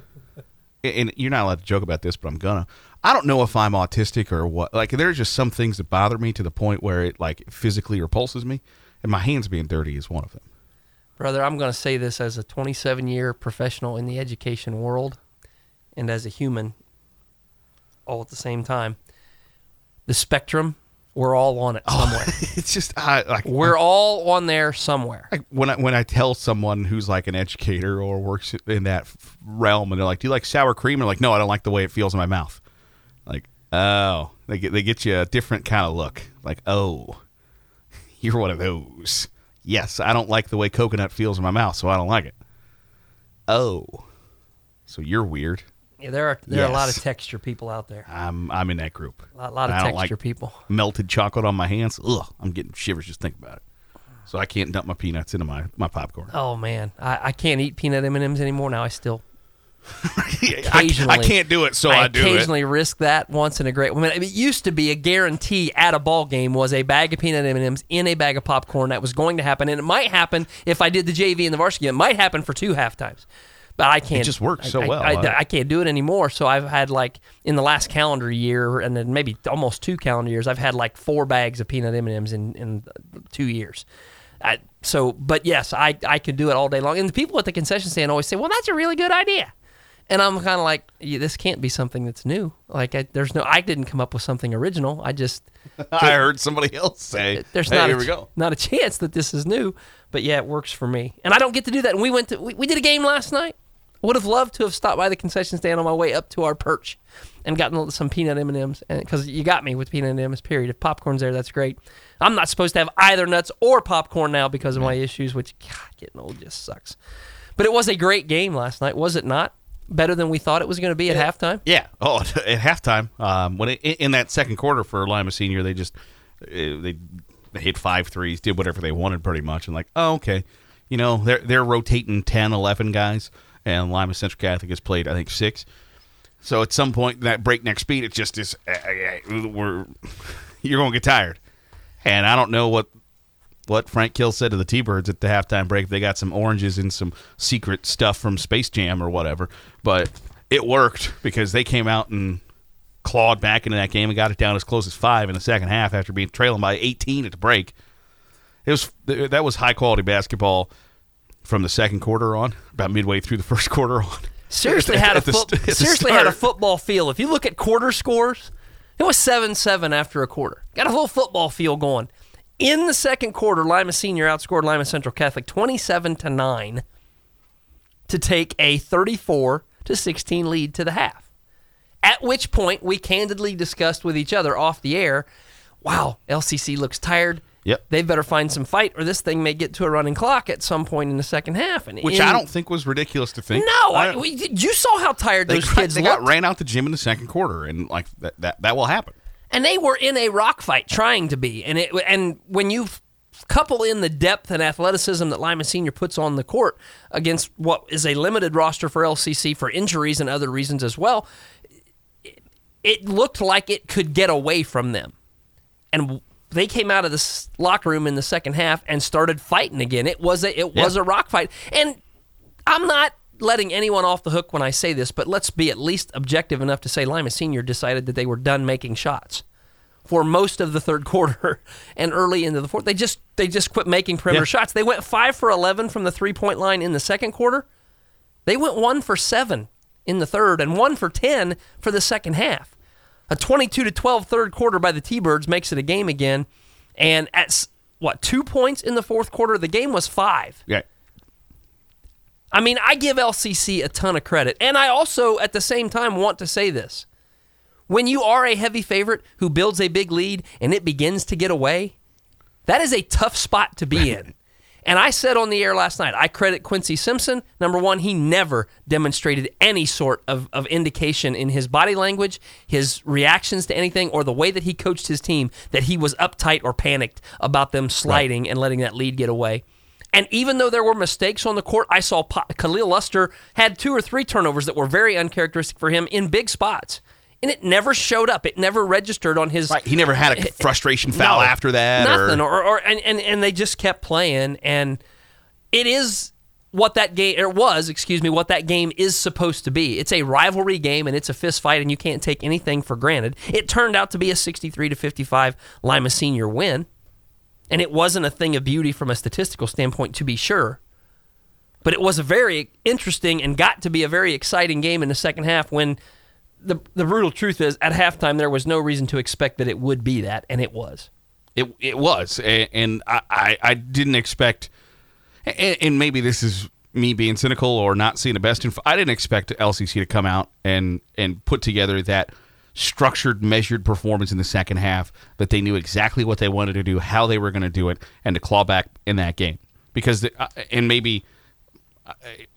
and you're not allowed to joke about this, but I'm gonna. I don't know if I'm autistic or what. Like there's just some things that bother me to the point where it like physically repulses me, and my hands being dirty is one of them.
Brother, I'm going to say this as a 27 year professional in the education world and as a human all at the same time. The spectrum We're all on it oh, somewhere.
it's just I, like
We're all on there somewhere.
like when I when I tell someone who's like an educator or works in that f- realm, and they're like, "Do you like sour cream?" And like, "No, I don't like the way it feels in my mouth." Like, oh, they get they get you a different kind of look. Like, oh, you're one of those. Yes, I don't like the way coconut feels in my mouth, so I don't like it. Oh, so you're weird.
Yeah, there are there are a lot of texture people out there.
I'm I'm in that group.
A lot, lot of
I
texture
like
people.
melted chocolate on my hands. Ugh, I'm getting shivers just thinking about it. So I can't dump my peanuts into my, my popcorn.
Oh man, I, I can't eat peanut M and M's anymore now. I still
I,
occasionally
I can't do it, so I, do it.
occasionally risk that once in a great. I mean, it used to be a guarantee at a ball game was a bag of peanut M and M's in a bag of popcorn. That was going to happen, and it might happen if I did the JV and the varsity. It might happen for two half times, but I can't.
It just works so
I-
well.
I,
I-
I can't do it anymore. So I've had like in the last calendar year, and then maybe almost two calendar years, I've had like four bags of peanut M and M's in in two years. I, so, but yes, I I could do it all day long. And the people at the concession stand always say, "Well, that's a really good idea." And I'm kind of like, yeah, this can't be something that's new. Like, I, there's no, I didn't come up with something original. I just,
I heard somebody else say,
there's
hey,
not,
here
a,
we go.
not a chance that this is new. But yeah, it works for me. And I don't get to do that. And we went to, we, we did a game last night. Would have loved to have stopped by the concession stand on my way up to our perch and gotten some peanut M and M's. Because you got me with peanut M and M's. Period. If popcorn's there, that's great. I'm not supposed to have either nuts or popcorn now because of my issues, which God, getting old just sucks. But it was a great game last night, was it not? Better than we thought it was going to be at halftime.
Yeah. Oh, at halftime, um, when it, in that second quarter for Lima Senior, they just they they hit five threes, did whatever they wanted pretty much, and like, oh, okay, you know, they're they're rotating 10, 11 guys, and Lima Central Catholic has played I think six. So at some point, that breakneck speed, it just is. Uh, uh, we're you're going to get tired, and I don't know what what Frank Kill said to the T-Birds at the halftime break. They got some oranges and some secret stuff from Space Jam or whatever, but it worked because they came out and clawed back into that game and got it down as close as five in the second half after being trailing by 18 at the break. It was that was high quality basketball from the second quarter on, about midway through the first quarter on.
seriously had a foot,
st-
seriously had a football feel. If you look at quarter scores, it was seven seven after a quarter. Got a little football feel going. In the second quarter, Lima Senior outscored Lima Central Catholic twenty seven to nine to take a thirty four to sixteen lead to the half. At which point we candidly discussed with each other off the air, "Wow, LCC looks tired."
Yep.
They better find some fight, or this thing may get to a running clock at some point in the second half. And
Which
in-
I don't think was ridiculous to think.
no, I, we, you saw how tired
they,
those kids
they
looked,
got ran out the gym in the second quarter, and like that that, that will happen.
and they were in a rock fight, trying to be. And it, and when you couple in the depth and athleticism that Lima Senior puts on the court against what is a limited roster for LCC for injuries and other reasons as well, it, it looked like it could get away from them, and. They came out of the locker room in the second half and started fighting again. It was a it was
Yeah.
a rock fight, and I'm not letting anyone off the hook when I say this, but let's be at least objective enough to say Lima Senior decided that they were done making shots for most of the third quarter and early into the fourth. They just they just quit making perimeter
Yeah.
shots. They went five for eleven from the three point line in the second quarter. They went one for seven in the third and one for ten for the second half. A 22 to 12 third quarter by the T-Birds makes it a game again. And at what two points in the fourth quarter, the game was five.
Yeah.
I mean, I give LCC a ton of credit. And I also, at the same time, want to say this. When you are a heavy favorite who builds a big lead and it begins to get away, that is a tough spot to be in. And I said on the air last night, I credit Quincy Simpson. Number one, he never demonstrated any sort of, of indication in his body language, his reactions to anything, or the way that he coached his team that he was uptight or panicked about them sliding and letting that lead get away. And even though there were mistakes on the court, I saw Khalil Luster had two or three turnovers that were very uncharacteristic for him in big spots. And it never showed up. It never registered on his
Right. He never had a frustration foul
no,
after that.
Nothing.
Or,
Or, or, and, and, and they just kept playing. And it is what that game, or was, excuse me, what that game is supposed to be. It's a rivalry game and it's a fist fight, and you can't take anything for granted. It turned out to be a 63 to 55 Lima Senior win. And it wasn't a thing of beauty from a statistical standpoint, to be sure. But it was a very interesting and got to be a very exciting game in the second half when the the brutal truth is, at halftime there was no reason to expect that it would be that, and it was.
It it was, A- and I I, I didn't expect, and, and maybe this is me being cynical or not seeing the best. In, I didn't expect LCC to come out and and put together that structured, measured performance in the second half. That they knew exactly what they wanted to do, how they were going to do it, and to claw back in that game. Because the, uh, and maybe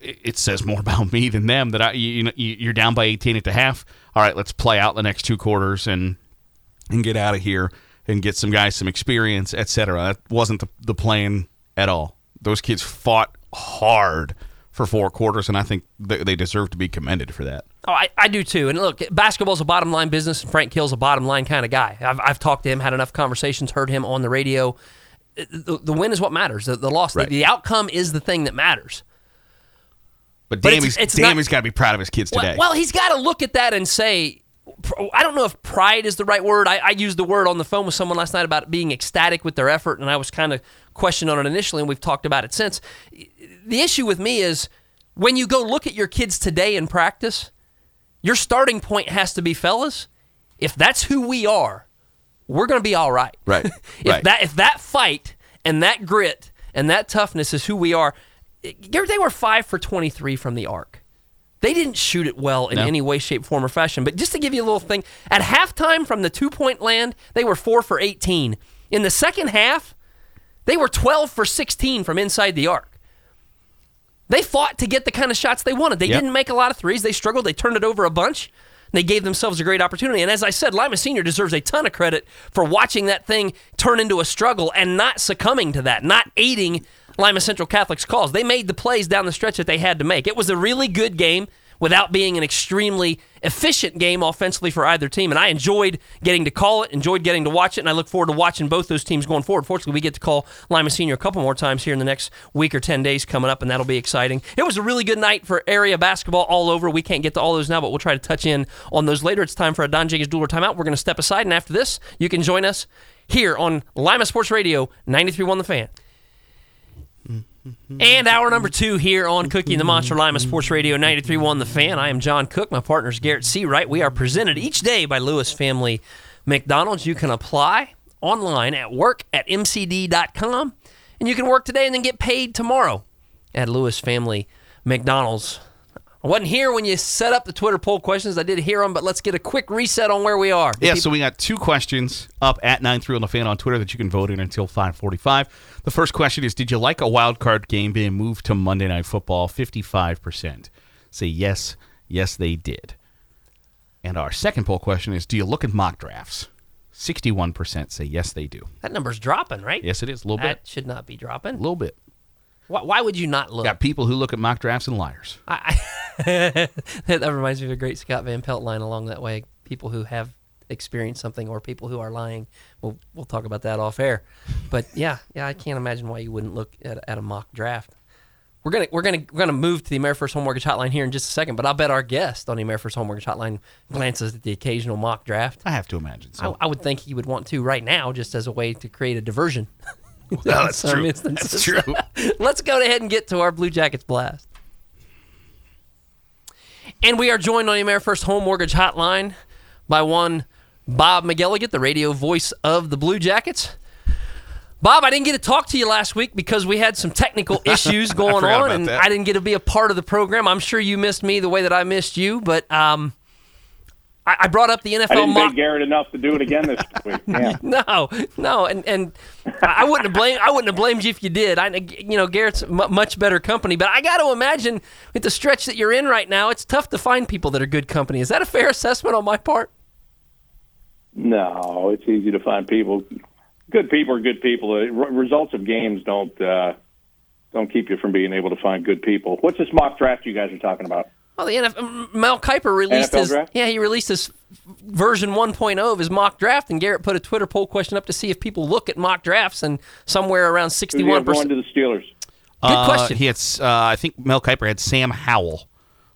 it it says more about me than them that I you, know you- you're down by 18 at the half. All right, let's play out the next two quarters and and get out of here and get some guys some experience, etc. That wasn't the, the plan at all. Those kids fought hard for four quarters, and I think they, they deserve to be commended for that.
Oh, I, I do too. And look, basketball's a bottom line business, and Frank Hill's a bottom line kind of guy. I've, I've talked to him, had enough conversations, heard him on the radio. Uh, the, the win is what matters. The, the loss,
Right.
the, the outcome is the thing that matters.
But,
But
damn,
it's- it's
damn
not-
he's got to be proud of his kids today.
Well, well he's got to look at that and say, I don't know if pride is the right word. I, I used the word on the phone with someone last night about being ecstatic with their effort, and I was kind of questioned on it initially, and we've talked about it since. The issue with me is when you go look at your kids today in practice, your starting point has to be, fellas, if that's who we are, we're going to be all right.
Right,
if
right.
that if that fight and that grit and that toughness is who we are, they were five for twenty three from the arc. They didn't shoot it well in
No.
any way, shape, form, or fashion. But just to give you a little thing, at halftime from the two point land, they were four for 18. In the second half, they were 12 for 16 from inside the arc. They fought to get the kind of shots they wanted. They
Yep.
didn't make a lot of threes. They struggled. They turned it over a bunch. They gave themselves a great opportunity. And as I said, Lima Senior deserves a ton of credit for watching that thing turn into a struggle and not succumbing to that, not aiding Lima Central Catholic's calls. They made the plays down the stretch that they had to make. It was a really good game without being an extremely efficient game offensively for either team. And I enjoyed getting to call it, enjoyed getting to watch it, and I look forward to watching both those teams going forward. Fortunately, we get to call Lima Senior a couple more times here in the next week or 10 days coming up, and that'll be exciting. It was a really good night for area basketball all over. We can't get to all those now, but we'll try to touch in on those later. It's time for a Don Jenkins Jeweler timeout. We're going to step aside, and after this, you can join us here on Lima Sports Radio 93.1 The Fan. And hour number two here on Cookie and the Monster Lima Sports Radio 93.1 The Fan. I am John Cook. My partner is Garrett Seawright. We are presented each day by Lewis Family McDonald's. You can apply online at work at mcd.com. And you can work today and then get paid tomorrow at Lewis Family McDonald's. I wasn't here when you set up the Twitter poll questions. I did hear them, but let's get a quick reset on where we are.
Yeah, so we got two questions up at 93 on the fan on Twitter that you can vote in until 545. The first question is Did you like a wild card game being moved to Monday Night Football? 55% say yes, yes, they did. And our second poll question is Do you look at mock drafts? 61% say yes, they do.
That number's dropping, right?
Yes, it is. A little
That
bit.
should not be dropping.
A little bit.
Why, why would you not look?
Got people who look at mock drafts and liars.
I, I, that reminds me of a great Scott Van Pelt line along that way. People who have experienced something or people who are lying. We'll, we'll talk about that off air. But yeah, yeah, I can't imagine why you wouldn't look at, at a mock draft. We're gonna we're gonna we're gonna move to the AmeriFirst Home Mortgage Hotline here in just a second, but I'll bet our guest on the AmeriFirst Home Mortgage Hotline glances at the occasional mock draft.
I have to imagine so.
I, I would think he would want to right now, just as a way to create a diversion.
Well, that's true. That's true.
Let's go ahead and get to our Blue Jackets blast. And we are joined on the First Home Mortgage Hotline by one Bob McElligott, the radio voice of the Blue Jackets. Bob, I didn't get to talk to you last week because we had some technical issues going on, and
that.
I didn't get to be a part of the program. I'm sure you missed me the way that I missed you, but um, I, I brought up the NFL
I didn't
mock.
Garrett enough to do it again this week. Yeah.
No, no, and and I wouldn't have blamed I wouldn't have blamed you if you did. I, you know, Garrett's mu much better company, but I got to imagine with the stretch that you're in right now, it's tough to find people that are good company. Is that a fair assessment on my part?
No, it's easy to find people. Good people are good people. The results of games don't uh, don't keep you from being able to find good people. What's this mock draft you guys are talking about?
Well, the NFL, Mel Kiper released
NFL
his
draft?
yeah he released his version 1.0 of his mock draft, and Garrett put a Twitter poll question up to see if people look at mock drafts, and somewhere around
Who do you
61
have
percent.
to the Steelers?
Good
Uh,
question.
He had, uh, I think Mel Kiper had Sam Howell,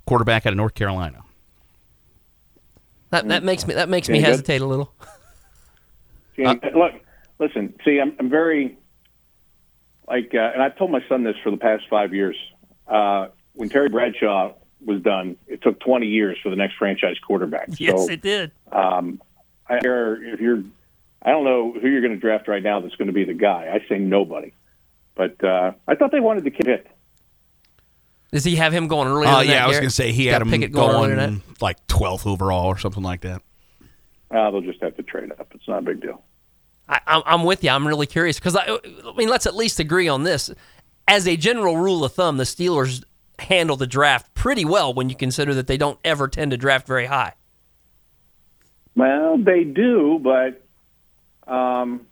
quarterback out of North Carolina.
That, that makes me that makes me
Any good?
hesitate a little.
See, look, listen. See, I'm, I'm very like, uh, and I've told my son this for the past five years. Uh, when Terry Bradshaw was done, it took 20 years for the next franchise quarterback.
Yes,
so,
it did.
um, I, if you're, I don't know who you're going to draft right now that's going to be the guy. I say nobody. But uh, I thought they wanted to hit.
Does he have him going earlier?
Uh, yeah,
that,
I was
Garrett?
going to say he
He's
had
got
him
Pickett going,
going like 12th overall or something like that.
Uh, they'll just have to trade up. It's not a big deal.
I, I'm, I'm with you. I'm really curious because I, I mean, let's at least agree on this. As a general rule of thumb, the Steelers handle the draft pretty well when you consider that they don't ever tend to draft very high.
Well, they do, but um,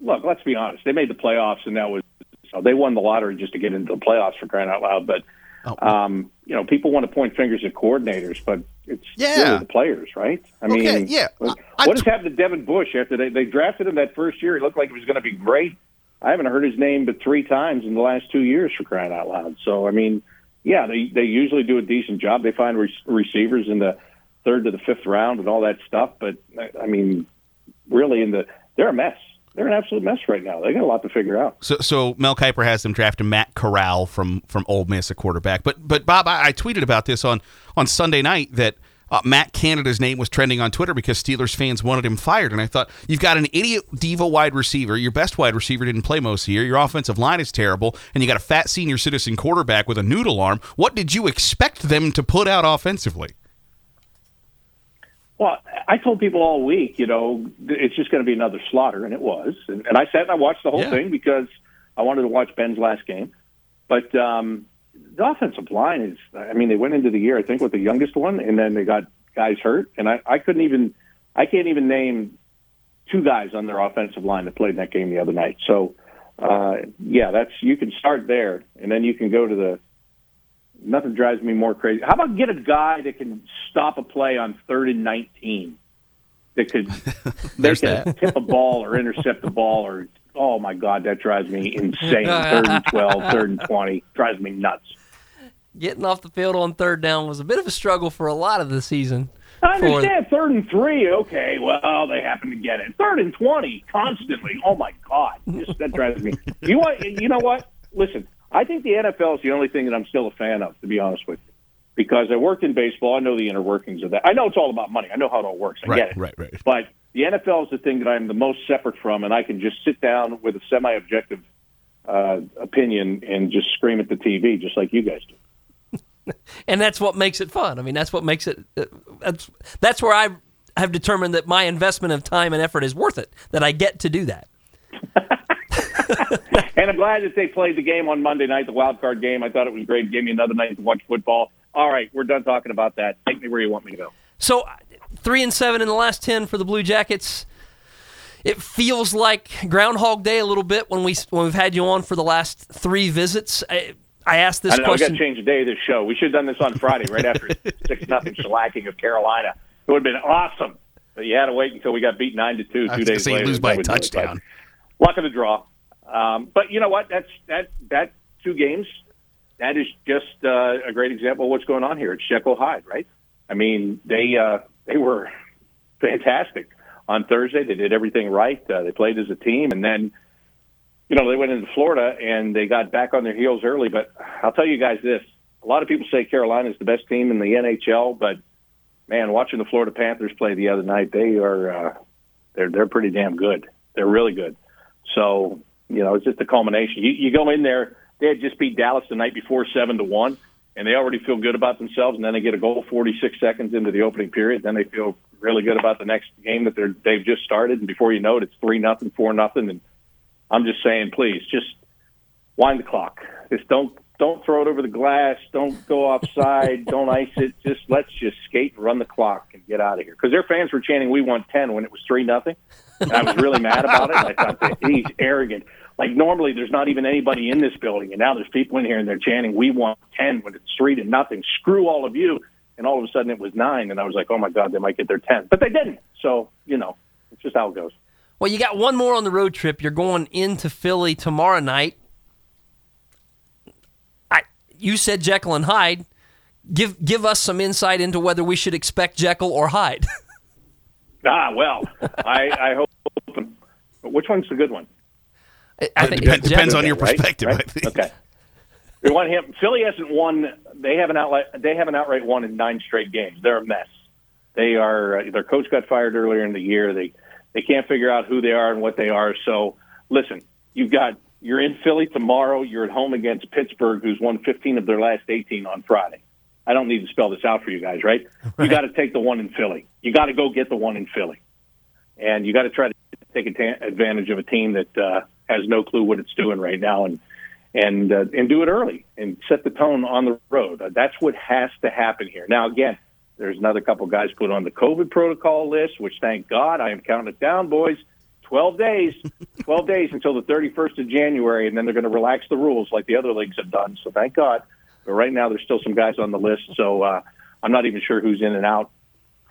look, let's be honest. They made the playoffs, and that was so they won the lottery just to get into the playoffs for crying out loud. But
Oh.
um, you know, people want to point fingers at coordinators, but it's
Yeah.
really the players, right? I mean,
yeah.
What,
I-
what has happened to Devin Bush after they, they drafted him that first year? He looked like he was going to be great. I haven't heard his name but three times in the last two years for crying out loud. So, I mean, yeah, they they usually do a decent job. They find re- receivers in the third to the fifth round and all that stuff. But uh, I mean, really, in the they're a mess. They're an absolute mess right now. They got a lot to figure out.
So, so Mel Kiper has them drafting Matt Corral from from Ole Miss, a quarterback. But, but Bob, I, I tweeted about this on on Sunday night that uh, Matt Canada's name was trending on Twitter because Steelers fans wanted him fired, and I thought you've got an idiot diva wide receiver. Your best wide receiver didn't play most of the year. Your offensive line is terrible, and you got a fat senior citizen quarterback with a noodle arm. What did you expect them to put out offensively?
Well, I told people all week, you know, it's just going to be another slaughter, and it was. And, and I sat and I watched the whole
Yeah.
thing because I wanted to watch Ben's last game. But um, the offensive line is, I mean, they went into the year, I think, with the youngest one, and then they got guys hurt. And I, I couldn't even, I can't even name two guys on their offensive line that played in that game the other night. So, uh, yeah, that's, you can start there, and then you can go to the, nothing drives me more crazy. How about get a guy that can stop a play on third and 19? That could they
There's
can
that.
tip a ball or intercept a ball or oh my god, that drives me insane. Third and 12, third and 20 drives me nuts.
Getting off the field on third down was a bit of a struggle for a lot of the season.
I
For-
understand third and three. Okay, well they happen to get it. Third and twenty constantly. Oh my god, Just- that drives me. You want? You know what? Listen, I think the NFL is the only thing that I'm still a fan of. To be honest with you, because I worked in baseball, I know the inner workings of that. I know it's all about money. I know how it all works. I
Right,
get it.
right, right.
But the NFL is the thing that I'm the most separate from, and I can just sit down with a semi-objective uh, opinion and just scream at the TV, just like you guys do.
and that's what makes it fun. I mean, that's what makes it. Uh, that's that's where I have determined that my investment of time and effort is worth it. That I get to do that.
And I'm glad that they played the game on Monday night, the wild card game. I thought it was great. Gave me another night to watch football. All right, we're done talking about that. Take me where you want me to go.
So three and seven in the last ten for the Blue Jackets. It feels like Groundhog Day a little bit when we when we've had you on for the last three visits. I, I asked this
I know we got to change the day of this show. We should have done this on Friday, right after six nothing shellacking of Carolina. It would have been awesome. But you had to wait until we got beat nine to two
I
two days
say you
later.
lose by a
would do it.
touchdown.
But Luck of the draw. Um, but you know what? That's that that two games. That is just uh, a great example of what's going on here. It's Jekyll Hyde, right? I mean, they uh, they were fantastic on Thursday. They did everything right. Uh, they played as a team, and then you know they went into Florida and they got back on their heels early. But I'll tell you guys this: a lot of people say Carolina is the best team in the NHL, but man, watching the Florida Panthers play the other night, they are uh, they're they're pretty damn good. They're really good. So you know, it's just a culmination. You, you go in there; they had just beat Dallas the night before, seven to one, and they already feel good about themselves. And then they get a goal 46 seconds into the opening period. Then they feel really good about the next game that they're they've just started. And before you know it, it's three nothing, four nothing. And I'm just saying, please, just wind the clock. Just don't don't throw it over the glass. Don't go offside. don't ice it. Just let's just skate and run the clock and get out of here. Because their fans were chanting, "We want ten" when it was three nothing. And I was really mad about it. I thought that he's arrogant. Like normally, there's not even anybody in this building, and now there's people in here and they're chanting, "We want ten when it's three to nothing. Screw all of you. And all of a sudden, it was nine, and I was like, "Oh my God, they might get their ten," but they didn't. So you know, it's just how it goes.
Well, you got one more on the road trip. You're going into Philly tomorrow night. I you said Jekyll and Hyde. Give give us some insight into whether we should expect Jekyll or Hyde.
Ah, well, I, I hope. Which one's the good one?
I- I
It
think
depends, depends
Jekyll-
on your perspective.
Right?
I think.
Okay. We want him. Philly hasn't won. They haven't outright. They haven't outright won in nine straight games. They're a mess. They are. Uh, their coach got fired earlier in the year. They they can't figure out who they are and what they are. So listen, you've got you're in Philly tomorrow. You're at home against Pittsburgh, who's won 15 of their last 18 on Friday. I don't need to spell this out for you guys, right? right. You got to take the one in Philly. You got to go get the one in Philly, and you got to try to take advantage of a team that uh, has no clue what it's doing right now, and and uh, and do it early and set the tone on the road. Uh, that's what has to happen here. Now, again, there's another couple guys put on the COVID protocol list, which thank God I am counting it down, boys. 12 days, 12 days until the 31st of January, and then they're going to relax the rules like the other leagues have done. So thank God. But right now, there's still some guys on the list. So uh, I'm not even sure who's in and out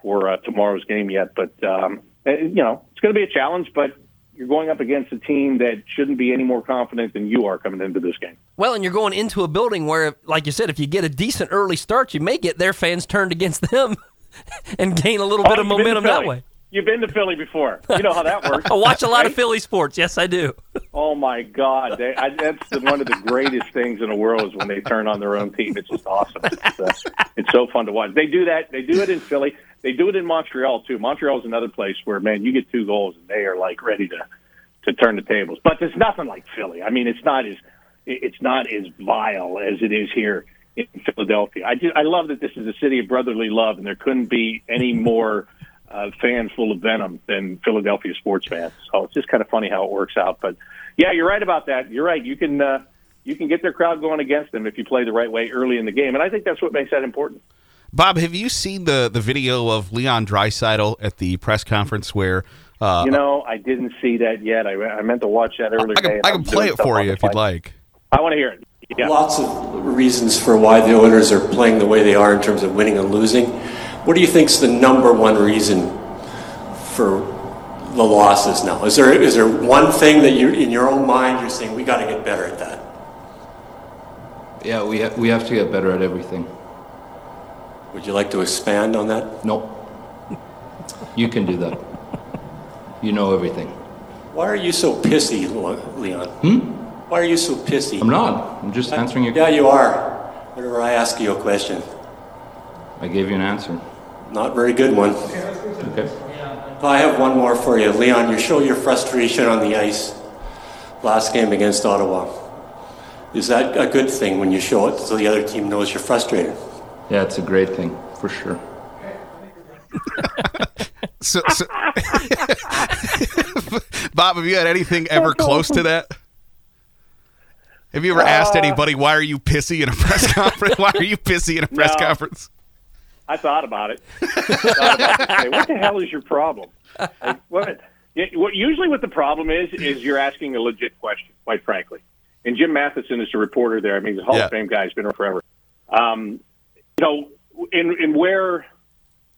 for uh, tomorrow's game yet. But um, eh, you know, it's going to be a challenge. But you're going up against a team that shouldn't be any more confident than you are coming into this game.
Well, and you're going into a building where, like you said, if you get a decent early start, you may get their fans turned against them and gain a little oh, bit of momentum that way.
You've been to Philly before. You know how that works.
I watch a lot right? of Philly sports. Yes, I do.
Oh my God, they, I, that's the, one of the greatest things in the world is when they turn on their own team. It's just awesome. It's, uh, it's so fun to watch. They do that. They do it in Philly. They do it in Montreal too. Montreal is another place where man, you get two goals and they are like ready to to turn the tables. But there's nothing like Philly. I mean, it's not as it's not as vile as it is here in Philadelphia. I just, I love that this is a city of brotherly love, and there couldn't be any more uh, fans full of venom than Philadelphia sports fans. So it's just kind of funny how it works out. But yeah, you're right about that. You're right. You can uh, you can get their crowd going against them if you play the right way early in the game, and I think that's what makes that important.
Bob, have you seen the the video of Leon Draisaitl at the press conference where?
Uh, you know, I didn't see that yet. I, I meant to watch that earlier.
I can, I can play it for you if you'd like.
I want to hear it.
Yeah. Lots of reasons for why the Oilers are playing the way they are in terms of winning and losing. What do you think is the number one reason for the losses now? Is there is there one thing that you in your own mind you're saying we got to get better at that?
Yeah, we ha- we have to get better at everything.
Would you like to expand on that?
No. You can do that. You know everything.
Why are you so pissy, Leon?
Hmm?
Why are you so pissy?
I'm not. I'm just answering your
Yeah, you are. Whenever I ask you a question.
I gave you an answer.
Not very good one.
Okay.
I have one more for you. Leon, you show your frustration on the ice last game against Ottawa. Is that a good thing when you show it so the other team knows you're frustrated?
Yeah, it's a great thing, for sure.
so, so Bob, have you had anything ever close to that? Have you ever uh, asked anybody why are you pissy in a press conference? why are you pissy in a press no, conference?
I thought about it. thought about it. what the hell is your problem? Like, what, what usually what the problem is is you're asking a legit question, quite frankly. And Jim Matheson is a reporter there. I mean, he's a Hall yeah. of Fame guy. He's been around forever. Um, you know, in, in where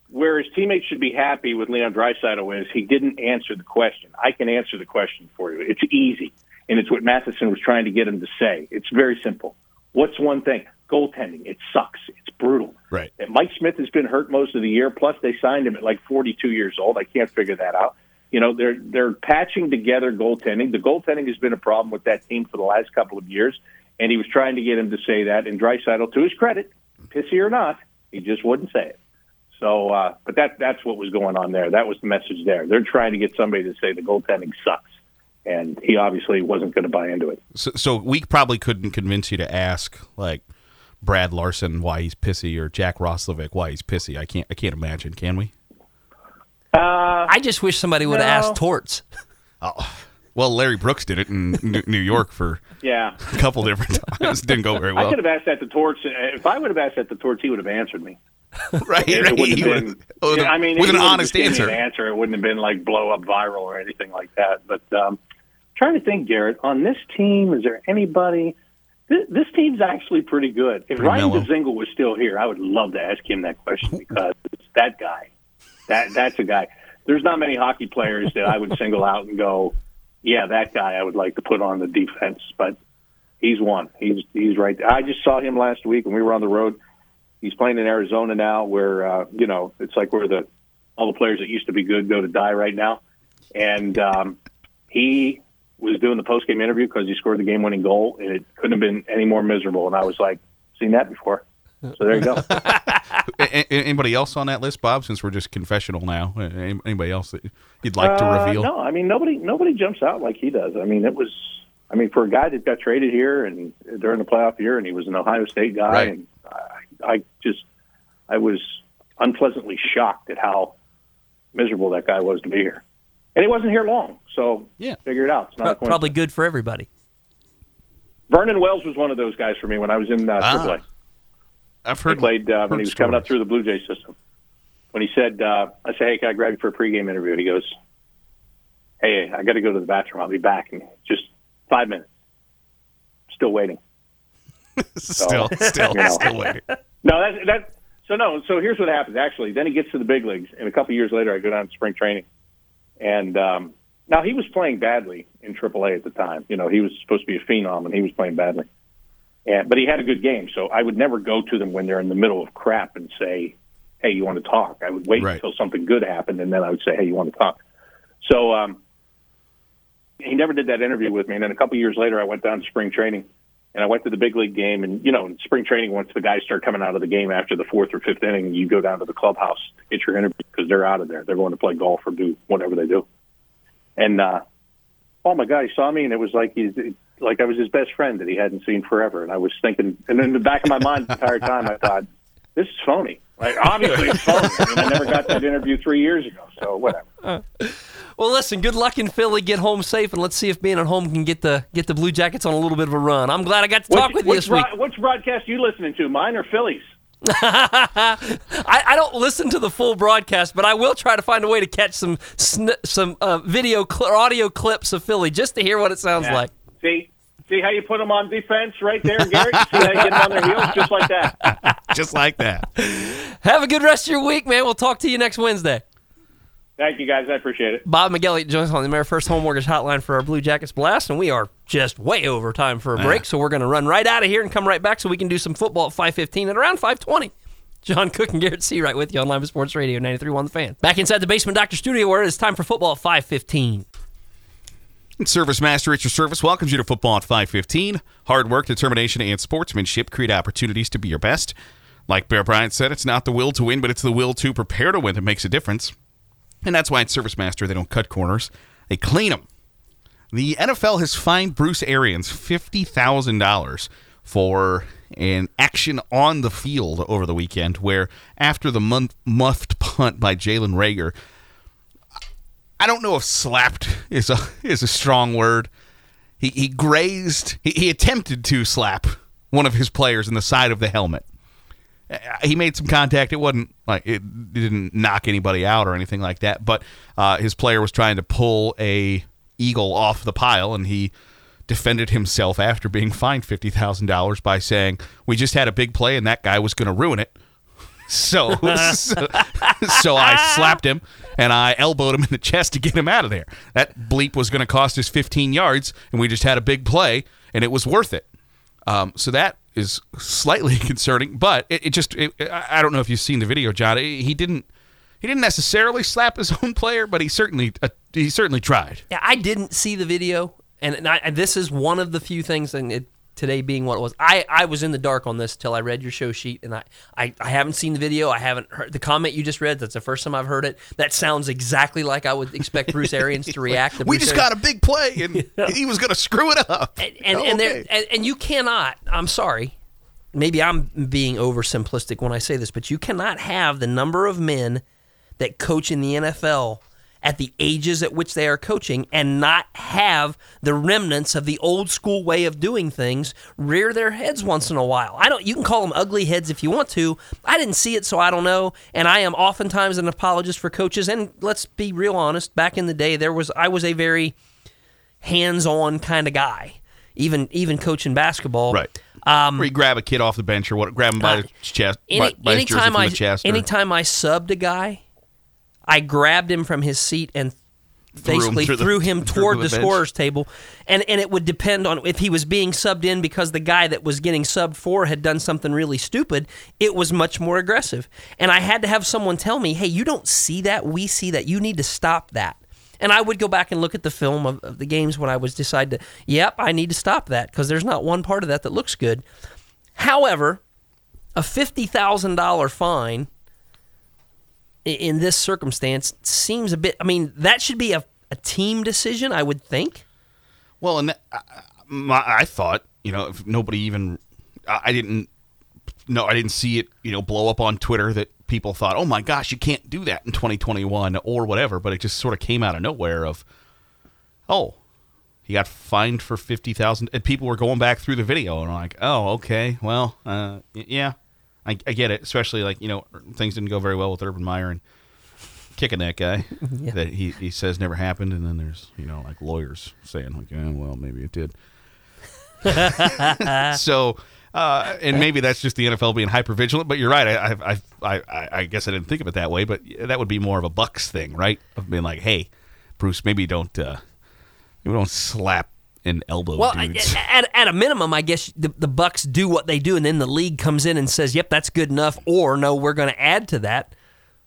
where his teammates should be happy with Leon Draisaitl is he didn't answer the question. I can answer the question for you. It's easy, and it's what Matheson was trying to get him to say. It's very simple. What's one thing? Goaltending. It sucks. It's brutal.
Right.
And Mike Smith has been hurt most of the year. Plus, they signed him at like 42 years old. I can't figure that out. You know, they're they're patching together goaltending. The goaltending has been a problem with that team for the last couple of years, and he was trying to get him to say that. And Draisaitl, to his credit, pissy or not, he just wouldn't say it. So, uh, but that that's what was going on there. That was the message there. They're trying to get somebody to say the goaltending sucks, and he obviously wasn't going to buy into it.
So, so we probably couldn't convince you to ask like Brad Larsen why he's pissy or Jack Roslovic why he's pissy. I can't I can't imagine. Can we?
Uh, I just wish somebody would have no. asked Torts.
Oh. Well, Larry Brooks did it in New York for
yeah
a couple different times. Didn't go very well.
I could have asked that the torch. If I would have asked that the torch, he would have answered me.
right, it, right. It wouldn't have been, I mean, with an honest answer.
An answer. It wouldn't have been like blow up viral or anything like that. But um, trying to think, Garrett, on this team, is there anybody? This, this team's actually pretty good. If pretty Ryan mellow. Dzingel was still here, I would love to ask him that question because it's that guy. That that's a guy. There's not many hockey players that I would single out and go, yeah, that guy I would like to put on the defense. But he's one. He's he's right. There. I just saw him last week when we were on the road he's playing in Arizona now, where uh, you know it's like where the all the players that used to be good go to die right now, and um, he was doing the post game interview because he scored the game winning goal, and it couldn't have been any more miserable. And I was like, seen that before. So there you go.
A- a- anybody else on that list, Bob? Since we're just confessional now, anybody else that you'd like to
Uh,
reveal?
no, I mean nobody nobody jumps out like he does. I mean it was I mean for a guy that got traded here and during the playoff year and he was an Ohio State guy
Right.
and I, I just I was unpleasantly shocked at how miserable that guy was to be here. And he wasn't here long, so
Yeah.
figure it out. It's not
Pro- Probably good for everybody.
Vernon Wells was one of those guys for me when I was in uh,
Ah, I've
He
heard
played uh, when he was coming up through the Blue Jay system. When he said, uh, "I said, hey, can I grab you for a pregame interview?" And he goes, "Hey, I got to go to the bathroom. I'll be back in just five minutes." Still waiting.
still, still,
you know.
still waiting.
No, that that. So no. So here's what happens. Actually, then he gets to the big leagues, and a couple years later, I go down to spring training, and um, now he was playing badly in AAA at the time. You know, he was supposed to be a phenom, and he was playing badly. And but he had a good game, so I would never go to them when they're in the middle of crap and say, "Hey, you want to talk?" I would wait
Right.
until something good happened, and then I would say, "Hey, you want to talk?" So um, he never did that interview with me. And then a couple years later, I went down to spring training, and I went to the big league game. And you know, in spring training, once the guys start coming out of the game after the fourth or fifth inning, you go down to the clubhouse to get your interview because they're out of there. They're going to play golf or do whatever they do. And uh, oh my God, he saw me, and it was like he's like I was his best friend that he hadn't seen forever. And I was thinking, and in the back of my mind the entire time, I thought, this is phony. Like obviously it's phony. I mean, I never got that interview three years ago, so whatever.
Well, listen. Good luck in Philly. Get home safe, and let's see if being at home can get the get the Blue Jackets on a little bit of a run. I'm glad I got to talk
which,
with you this week.
broad- which broadcast you listening to? Mine or Phillies?
I, I don't listen to the full broadcast, but I will try to find a way to catch some sn- some uh, video cl- audio clips of Philly just to hear what it sounds like.
See, see how you put them on defense right there, Gary. see how you get them on their heels just like that.
Just like that.
Have a good rest of your week, man. We'll talk to you next Wednesday.
Thank you, guys. I appreciate it.
Bob McElligott joins us on the AmeriFirst Home Mortgage Hotline for our Blue Jackets Blast, and we are just way over time for a break, so we're going to run right out of here and come right back so we can do some football at 5.15 and around 5.20. John Cook and Garrett Seawright with you on Lima Sports Radio 93.1 The Fan. Back inside the Basement Doctor Studio where it is time for football at 5.15.
Service Master at your service welcomes you to football at 515. Hard work, determination, and sportsmanship create opportunities to be your best. Like Bear Bryant said, it's not the will to win, but it's the will to prepare to win that makes a difference. And that's why at Service Master, they don't cut corners, they clean them. The NFL has fined Bruce Arians $50,000 for an action on the field over the weekend where, after the month, muffed punt by Jalen Reagor, I don't know if slapped is a is a strong word. He he grazed. He, he attempted to slap one of his players in the side of the helmet. Uh, He made some contact. It wasn't like it didn't knock anybody out or anything like that. But uh, his player was trying to pull a eagle off the pile, and he defended himself after being fined fifty thousand dollars by saying, "We just had a big play, and that guy was going to ruin it." So, so, so I slapped him and I elbowed him in the chest to get him out of there. That bleep was going to cost us 15 yards, and we just had a big play, and it was worth it. Um, so that is slightly concerning, but it, it just it, I don't know if you've seen the video, John. He didn't he didn't necessarily slap his own player, but he certainly uh, he certainly tried.
Yeah, I didn't see the video, and, and, I, and this is one of the few things, and it, today being what it was, I, I was in the dark on this till I read your show sheet, and I, I, I haven't seen the video. I haven't heard the comment you just read. That's the first time I've heard it. That sounds exactly like I would expect Bruce Arians to react. To
We
Bruce
just
Arians.
got a big play, and he was going to screw it up.
and and, and, there,
Okay.
and and you cannot. I'm sorry. Maybe I'm being oversimplistic when I say this, but you cannot have the number of men that coach in the NFL at the ages at which they are coaching and not have the remnants of the old school way of doing things rear their heads once in a while. I don't you can call them ugly heads if you want to. I didn't see it so I don't know and I am oftentimes an apologist for coaches and let's be real honest, back in the day there was I was a very hands-on kind of guy. Even even coaching basketball.
Right.
Um,
Where you grab a kid off the bench or what? Grab him by
Uh,
the chest,
any,
by, by
anytime
from
I
chest. or-
anytime I subbed a guy, I grabbed him from his seat and
Threw him
basically
the-
threw him toward
the
the, scorer's table, and and it would depend on if he was being subbed in because the guy that was getting subbed for had done something really stupid. It was much more aggressive, and I had to have someone tell me, "Hey, you don't see that. We see that. You need to stop that." And I would go back and look at the film of, of the games when I was decide to, yep, I need to stop that because there's not one part of that that looks good. However, a fifty thousand dollar fine i- in this circumstance seems a bit. I mean, that should be a, a team decision, I would think.
Well, and that, I, my, I thought, you know, if nobody even, I, I didn't, no, I didn't see it, you know, blow up on Twitter that people thought, oh my gosh, you can't do that in 2021 or whatever. But it just sort of came out of nowhere of, oh, he got fined for 50,000. And people were going back through the video and like, oh, okay, well, uh, yeah, I, I get it. Especially like, you know, things didn't go very well with Urban Meyer and kicking that guy that he, he says never happened. And then there's, you know, like lawyers saying, like, eh, well, maybe it did. so, uh, and maybe that's just the NFL being hyper vigilant. But you're right. I, I, I, I, I guess I didn't think of it that way. But that would be more of a Bucs thing, right? Of being like, hey, Bruce, maybe don't, uh, maybe don't slap and elbow
Well,
dudes.
at, at a minimum, I guess the, the Bucs do what they do, and then the league comes in and says, "Yep, that's good enough," or "No, we're going to add to that."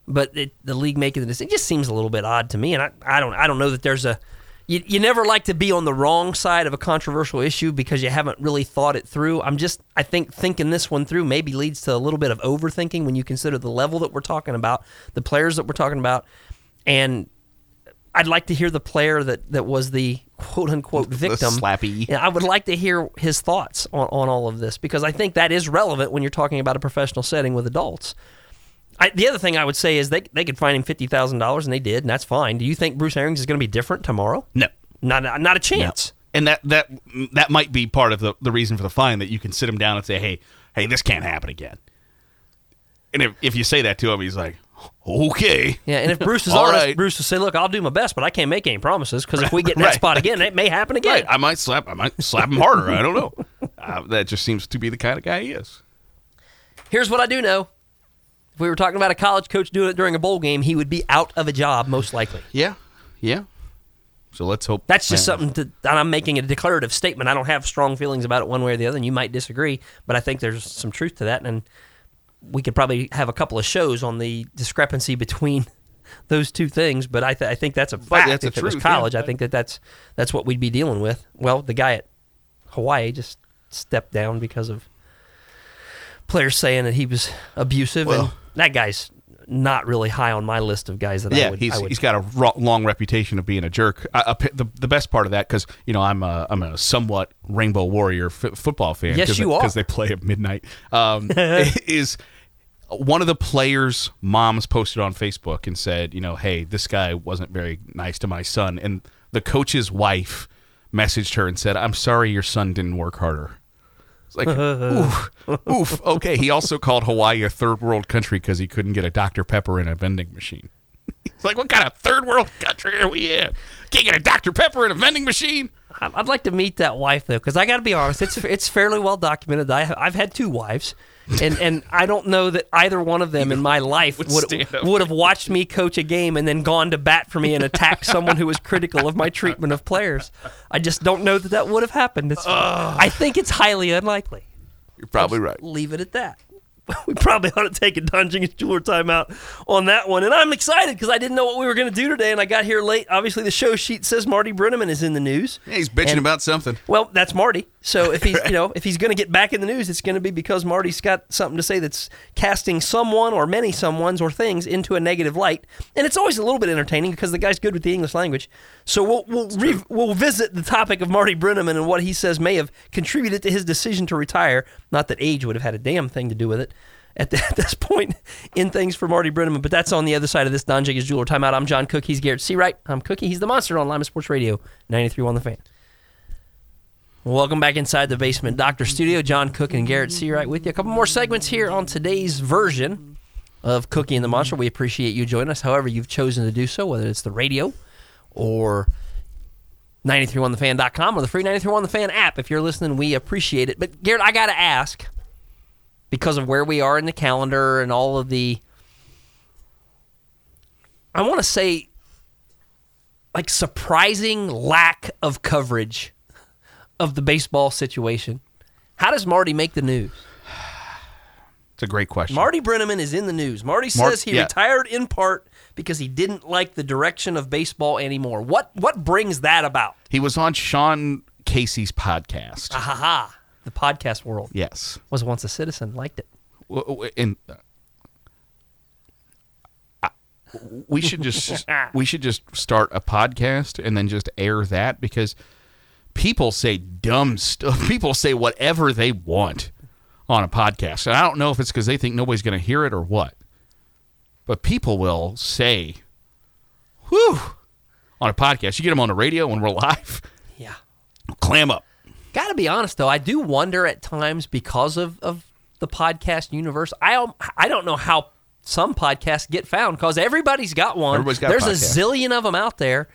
But it, the league making the decision it just seems a little bit odd to me, and I, I don't I don't know that there's a you, you never like to be on the wrong side of a controversial issue because you haven't really thought it through. I'm just I think thinking this one through maybe leads to a little bit of overthinking when you consider the level that we're talking about, the players that we're talking about, and I'd like to hear the player that, that was the quote unquote victim.
slappy.
Yeah, I would like to hear his thoughts on, on all of this because I think that is relevant when you're talking about a professional setting with adults. I, the other thing I would say is they, they could fine him fifty thousand dollars and they did, and that's fine. Do you think Bruce Arians is going to be different tomorrow?
no.
Not not a
No.
chance.
And that that that might be part of the, the reason for the fine that you can sit him down and say, hey, hey, this can't happen again. And if, if you say that to him, he's like, okay.
Yeah, and if Bruce is
All
honest,
right.
Bruce will say, "Look, I'll do my best, but I can't make any promises because if we get in that
Right.
spot again, it may happen again."
Right. I might slap. I might slap him harder. I don't know. Uh, that just seems to be the kind of guy he is.
Here's what I do know: if we were talking about a college coach doing it during a bowl game, he would be out of a job most likely.
Yeah. Yeah. So let's hope
That's just
Man,
something to, that I'm making a declarative statement. I don't have strong feelings about it one way or the other, and you might disagree, but I think there's some truth to that, and we could probably have a couple of shows on the discrepancy between those two things. But I, th- I think that's a fact.
that's
if it was
truth, yeah.
college, I think that that's that's what we'd be dealing with. Well, the guy at Hawaii just stepped down because of players saying that he was abusive, and that guy's not really high on my list of guys that I
Yeah,
would.
he's
I would
he's got a ro- long reputation of being a jerk. The the best part of that because you know I'm a I'm a somewhat Rainbow Warrior f- football fan.
Yes, you are.
because they play at midnight. Um, is one of the players' moms posted on Facebook and said, you know, hey, this guy wasn't very nice to my son, and the coach's wife messaged her and said, I'm sorry your son didn't work harder. It's like, oof, oof. Okay. He also called Hawaii a third world country because he couldn't get a Dr. Pepper in a vending machine. It's like, what kind of third world country are we in? Can't get a Dr. Pepper in a vending machine?
I'd like to meet that wife though, because I got to be honest, it's it's fairly well documented. I I've had two wives, and and I don't know that either one of them in my life
Would
would would have watched me coach a game and then gone to bat for me and attacked someone who was critical of my treatment of players. I just don't know that that would have happened. It's, I think it's highly unlikely.
You're probably right.
Leave it at that. We probably ought to take a Don Jenkins Jeweler timeout on that one. And I'm excited because I didn't know what we were going to do today, and I got here late. Obviously, the show sheet says Marty Brennaman is in the news.
Yeah, he's bitching
And-
about something.
Well, that's Marty. So if he's you know if he's going to get back in the news, it's going to be because Marty's got something to say that's casting someone or many someones or things into a negative light, and it's always a little bit entertaining because the guy's good with the English language. So we'll we'll, re- we'll visit the topic of Marty Brennaman and what he says may have contributed to his decision to retire. Not that age would have had a damn thing to do with it. At, the, at this point in things for Marty Brennaman, but that's on the other side of this Don Jenkins Jeweler timeout. I'm John Cook. He's Garrett Seawright. I'm Cookie. He's the monster on Lima Sports Radio, 93 on the fan. Welcome back inside the basement doctor studio. John Cook and Garrett Seawright with you. A couple more segments here on today's version of Cookie and the Monster. We appreciate you joining us, however you've chosen to do so, whether it's the radio or 931thefan.com or the free 931 The Fan app. If you're listening, we appreciate it. But Garrett, I got to ask, because of where we are in the calendar and all of the, I want to say, like surprising lack of coverage of the baseball situation. How does Marty make the news?
It's a great question.
Marty Brennaman is in the news. Marty
Mar-
says he
yeah.
retired in part because he didn't like the direction of baseball anymore. What what brings that about?
he was on Sean Casey's podcast.
Ha ha. The podcast world
Yes.
was once a citizen, liked it.
And uh, I- we should just we should just start a podcast and then just air that because people say dumb stuff. People say whatever they want on a podcast, and I don't know if it's because they think nobody's going to hear it or what. But people will say, "Whew," on a podcast. You get them on the radio when we're live.
Yeah.
Clam up.
Got to be honest though, I do wonder at times because of of the podcast universe. I don't- I don't know how some podcasts get found because everybody's got one.
Everybody's got
There's a
podcast.
zillion of them out there,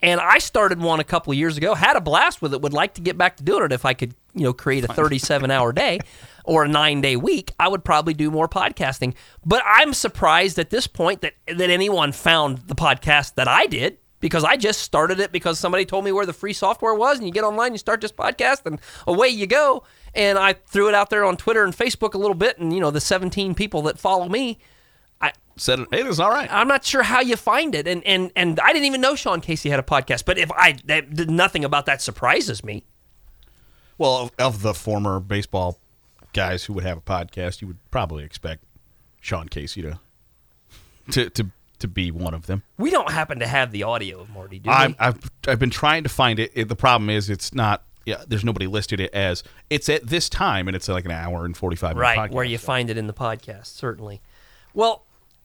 and I started one a couple of years ago. Had a blast with it. Would like to get back to doing it if I could, you know, create a 37 hour day or a nine day week. I would probably do more podcasting. But I'm surprised at this point that that anyone found the podcast that I did because I just started it because somebody told me where the free software was, and you get online, you start this podcast, and away you go. And I threw it out there on Twitter and Facebook a little bit, and you know the 17 people that follow me. I,
Said it. It is all right.
I'm not sure how you find it, and and and I didn't even know Sean Casey had a podcast. But if I that, did nothing about that surprises me.
Well, of, of the former baseball guys who would have a podcast, you would probably expect Sean Casey to to to, to be one of them.
We don't happen to have the audio of Marty, do we?
I've, I've I've been trying to find it. it. The problem is it's not. Yeah, there's nobody listed it as it's at this time, and it's like an hour and forty five.
right
podcast.
where you find it in the podcast certainly well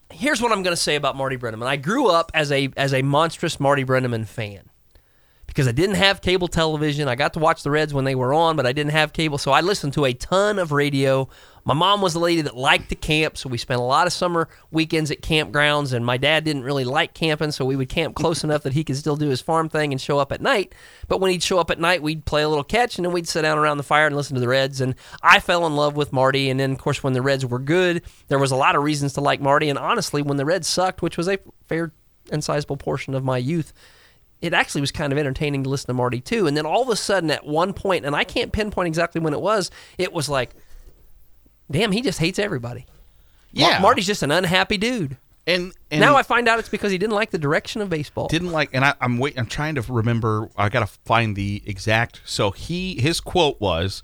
here's what i'm going to say about marty Brennaman i grew up as a as a monstrous marty Brennaman fan because i didn't have cable television. I got to watch the reds when they were on but i didn't have cable. So i listened to a ton of radio. My mom was a lady that liked to camp so we spent a lot of summer weekends at campgrounds and my dad didn't really like camping so we would camp close enough that he could still do his farm thing and show up at night. But when he'd show up at night we'd play a little catch and then we'd sit down around the fire and listen to the reds. And i fell in love with marty and then of course when the reds were good there was a lot of reasons to like marty. And honestly when the reds sucked which was a fair and sizable portion of my youth it actually was kind of entertaining to listen to Marty too. And then all of a sudden, at one point, and I can't pinpoint exactly when it was, it was like, damn, he just hates everybody. Mar-
Yeah.
Marty's just an unhappy dude.
And, and
now I find out it's because he didn't like the direction of baseball.
didn't like, and I, I'm wait. I'm trying to remember. I got to find the exact. So he his quote was,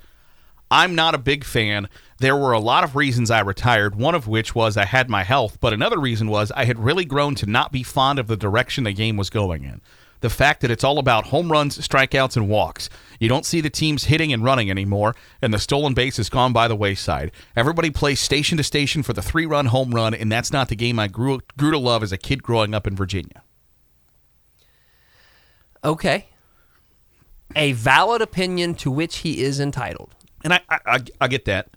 "I'm not a big fan. There were a lot of reasons I retired. One of which was I had my health, but another reason was I had really grown to not be fond of the direction the game was going in." The fact that it's all about home runs, strikeouts, and walks. You don't see the teams hitting and running anymore, and the stolen base has gone by the wayside. Everybody plays station to station for the three run home run, and that's not the game I grew, grew to love as a kid growing up in Virginia.
okay. A valid opinion to which he is entitled.
And I, I, I, I get that.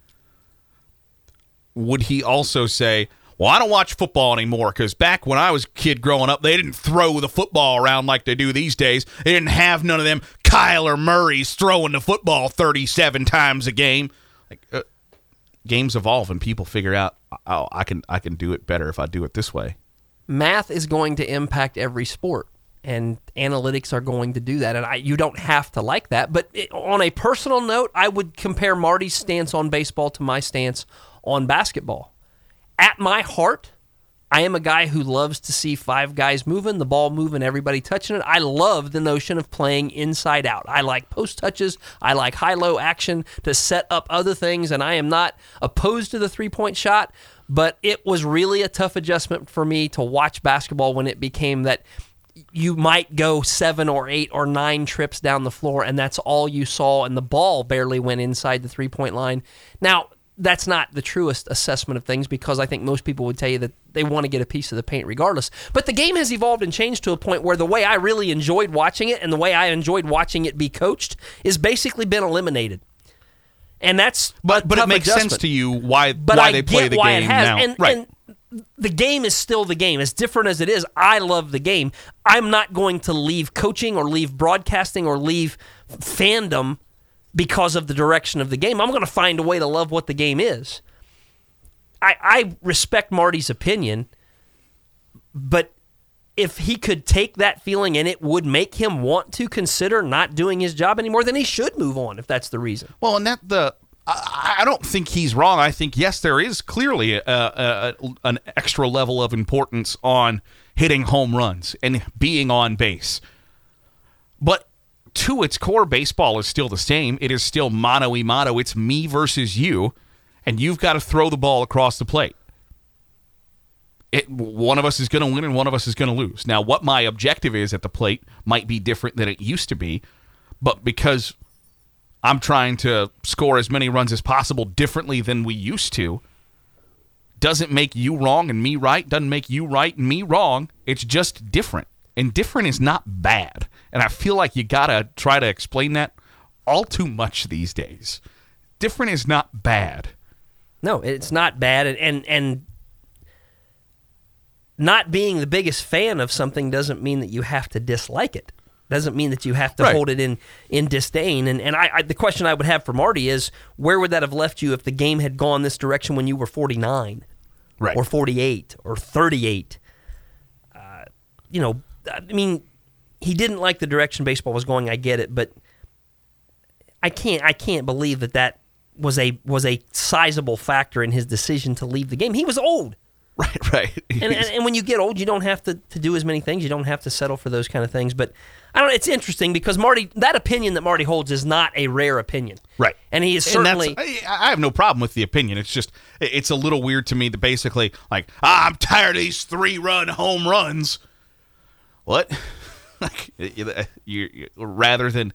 Would he also say, well, I don't watch football anymore because back when I was a kid growing up, they didn't throw the football around like they do these days. They didn't have none of them Kyler Murray's throwing the football 37 times a game. Like, uh, games evolve and people figure out, oh, I can, I can do it better if I do it this way.
math is going to impact every sport and analytics are going to do that and I, you don't have to like that but it, on a personal note i would compare marty's stance on baseball to my stance on basketball at my heart i am a guy who loves to see five guys moving the ball moving everybody touching it. I love the notion of playing inside out. I like post touches. I like high low action to set up other things and i am not opposed to the three point shot but it was really a tough adjustment for me to watch basketball when it became that you might go seven or eight or nine trips down the floor and that's all you saw and the ball barely went inside the three point line. Now that's not the truest assessment of things because I think most people would tell you that they want to get a piece of the paint regardless. But the game has evolved and changed to a point where the way I really enjoyed watching it and the way I enjoyed watching it be coached is basically been eliminated. And that's
But, but it makes sense to you why,
but
why
I
they play the game
it has.
now.
And,
right.
and the game is still the game. As different as it is, I love the game. I'm not going to leave coaching or leave broadcasting or leave fandom because of the direction of the game. I'm going to find a way to love what the game is. I, I respect Marty's opinion, but if he could take that feeling and it would make him want to consider not doing his job anymore, then he should move on if that's the reason.
Well, and that the I, I don't think he's wrong. I think yes, there is clearly a, a, an extra level of importance on hitting home runs and being on base. But to its core, baseball is still the same. It is still mano y mano. It's me versus you, and you've got to throw the ball across the plate. It, one of us is going to win and one of us is going to lose. Now, what my objective is at the plate might be different than it used to be, but because I'm trying to score as many runs as possible differently than we used to, doesn't make you wrong and me right, doesn't make you right and me wrong. It's just different. And different is not bad. And I feel like you got to try to explain that all too much these days. Different is not bad.
No, it's not bad, and and, and not being the biggest fan of something doesn't mean that you have to dislike it. Doesn't mean that you have to
Right.
hold it in in disdain. And and I, I the question I would have for Marty is where would that have left you if the game had gone this direction when you were forty nine,
Right.
or forty eight, or thirty eight? Uh, you know, I mean, he didn't like the direction baseball was going. I get it, but I can't I can't believe that that was a was a sizable factor in his decision to leave the game. He was old.
right, right.
And, and, and when you get old, you don't have to, to do as many things. You don't have to settle for those kind of things. But I don't know. It's interesting because Marty, that opinion that Marty holds is not a rare opinion.
Right.
And he is certainly.
I I have no problem with the opinion. It's just, it's a little weird to me that basically, like, ah, I'm tired of these three run home runs. What? like, you, rather than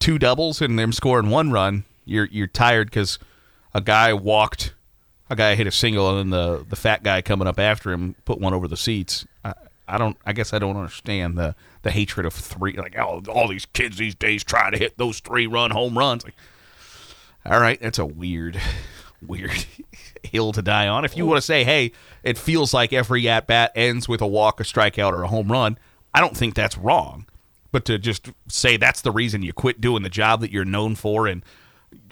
two doubles and them scoring one run, you're you're tired because a guy walked, a guy hit a single, and then the the fat guy coming up after him put one over the seats. I, I don't. I guess I don't understand the the hatred of three. Like, oh, all these kids these days try to hit those three run home runs. Like, all right, that's a weird, weird hill to die on. If you want to say, hey, it feels like every at bat ends with a walk, a strikeout, or a home run, I don't think that's wrong. But to just say that's the reason you quit doing the job that you're known for and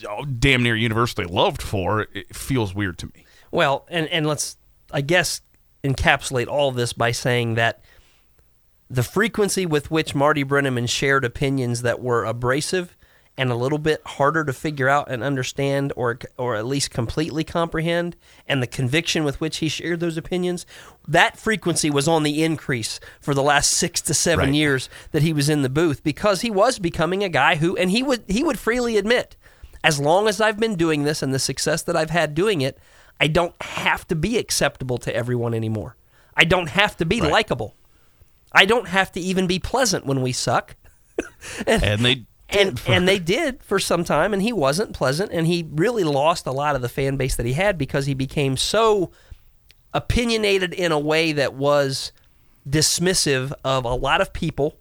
oh, damn near universally loved for, it feels weird to me.
Well, and, and let's, I guess, encapsulate all this by saying that the frequency with which Marty Brennaman shared opinions that were abrasive and a little bit harder to figure out and understand or or at least completely comprehend and the conviction with which he shared those opinions that frequency was on the increase for the last 6 to 7
Right.
years that he was in the booth because he was becoming a guy who and he would he would freely admit as long as I've been doing this and the success that I've had doing it I don't have to be acceptable to everyone anymore I don't have to be
Right.
likable I don't have to even be pleasant when we suck
And they
and and they did for some time, and he wasn't pleasant, and he really lost a lot of the fan base that he had because he became so opinionated in a way that was dismissive of a lot of people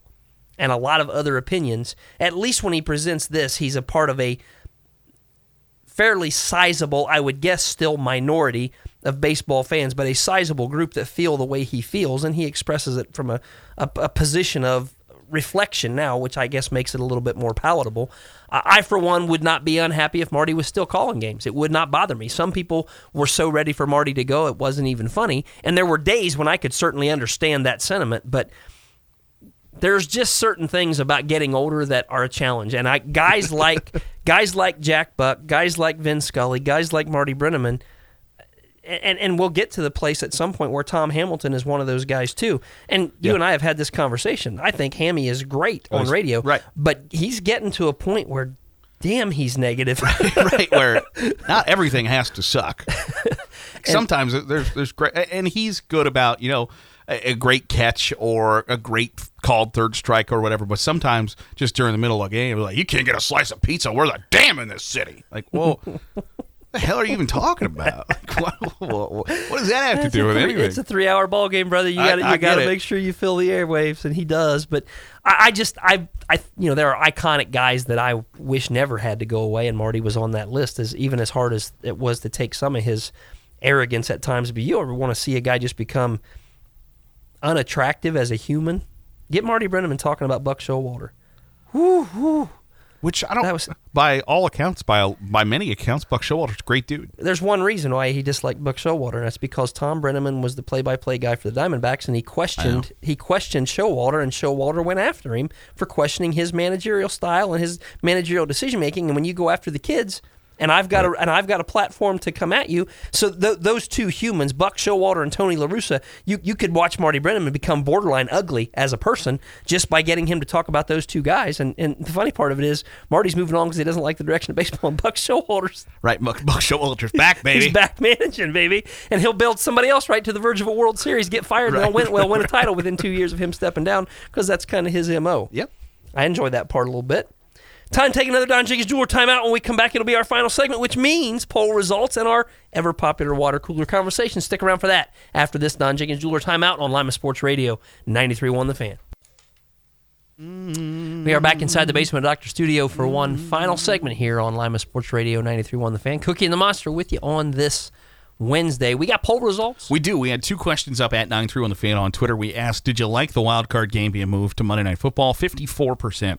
and a lot of other opinions. At least when he presents this, he's a part of a fairly sizable, I would guess, still minority of baseball fans, but a sizable group that feel the way he feels, and he expresses it from a, a, a position of reflection now, which I guess makes it a little bit more palatable. I, I, for one, would not be unhappy if Marty was still calling games. It would not bother me. Some people were so ready for Marty to go, it wasn't even funny. And there were days when I could certainly understand that sentiment, but there's just certain things about getting older that are a challenge. And I guys like guys like Jack Buck, guys like Vin Scully, guys like Marty Brennaman, and and we'll get to the place at some point where Tom Hamilton is one of those guys too. And you
Yeah.
and I have had this conversation. I think Hammy is great oh,
on
radio,
right.
But he's getting to a point where, damn, he's negative.
right where not everything has to suck. Sometimes there's there's great, and he's good about you know a, a great catch or a great called third strike or whatever. But sometimes just during the middle of a game, like you can't get a slice of pizza. We're the damn in this city. Like, well, the hell are you even talking about? Like, what, what, what does that have to do with
three-
anything?
It's a three-hour ball game, brother. You got to you got to make sure you fill the airwaves, and he does. But I, I just I I you know there are iconic guys that I wish never had to go away, and Marty was on that list. As even as hard as it was to take some of his arrogance at times, but you ever want to see a guy just become unattractive as a human? Get Marty Brennaman talking about Buck Showalter.
Which I don't.
That was-
by all accounts, by by many accounts, Buck Showalter's a great dude.
there's one reason why he disliked Buck Showalter, and that's because Tom Brennaman was the play-by-play guy for the Diamondbacks, and he questioned he questioned Showalter, and Showalter went after him for questioning his managerial style and his managerial decision making. And when you go after the kids, and I've got a and I've got a platform to come at you. So th- those two humans, Buck Showalter and Tony La Russa, you you could watch Marty Brennaman become borderline ugly as a person just by getting him to talk about those two guys. And and the funny part of it is Marty's moving on because he doesn't like the direction of baseball, and Buck Showalter's
Right, Buck, Buck Showalter's back, baby.
He's back managing, baby, and he'll build somebody else right to the verge of a World Series, get fired, and they'll win. Well, win a title within two years of him stepping down because that's kind of his mo.
Yep.
I enjoyed that part a little bit. Time to take another Don Jenkins Jeweler timeout. When we come back, it'll be our final segment, which means poll results and our ever popular water cooler conversation. Stick around for that after this Don Jenkins Jeweler timeout on Lima Sports Radio 93.1 The Fan. We are back inside the basement of Doctor Studio for one final segment here on Lima Sports Radio 93.1 The Fan. Cookie and the Monster with you on this Wednesday. We got poll results.
We do. We had two questions up at 9 3 on the fan on Twitter. We asked, Did you like the wild card game being moved to Monday Night Football? 54%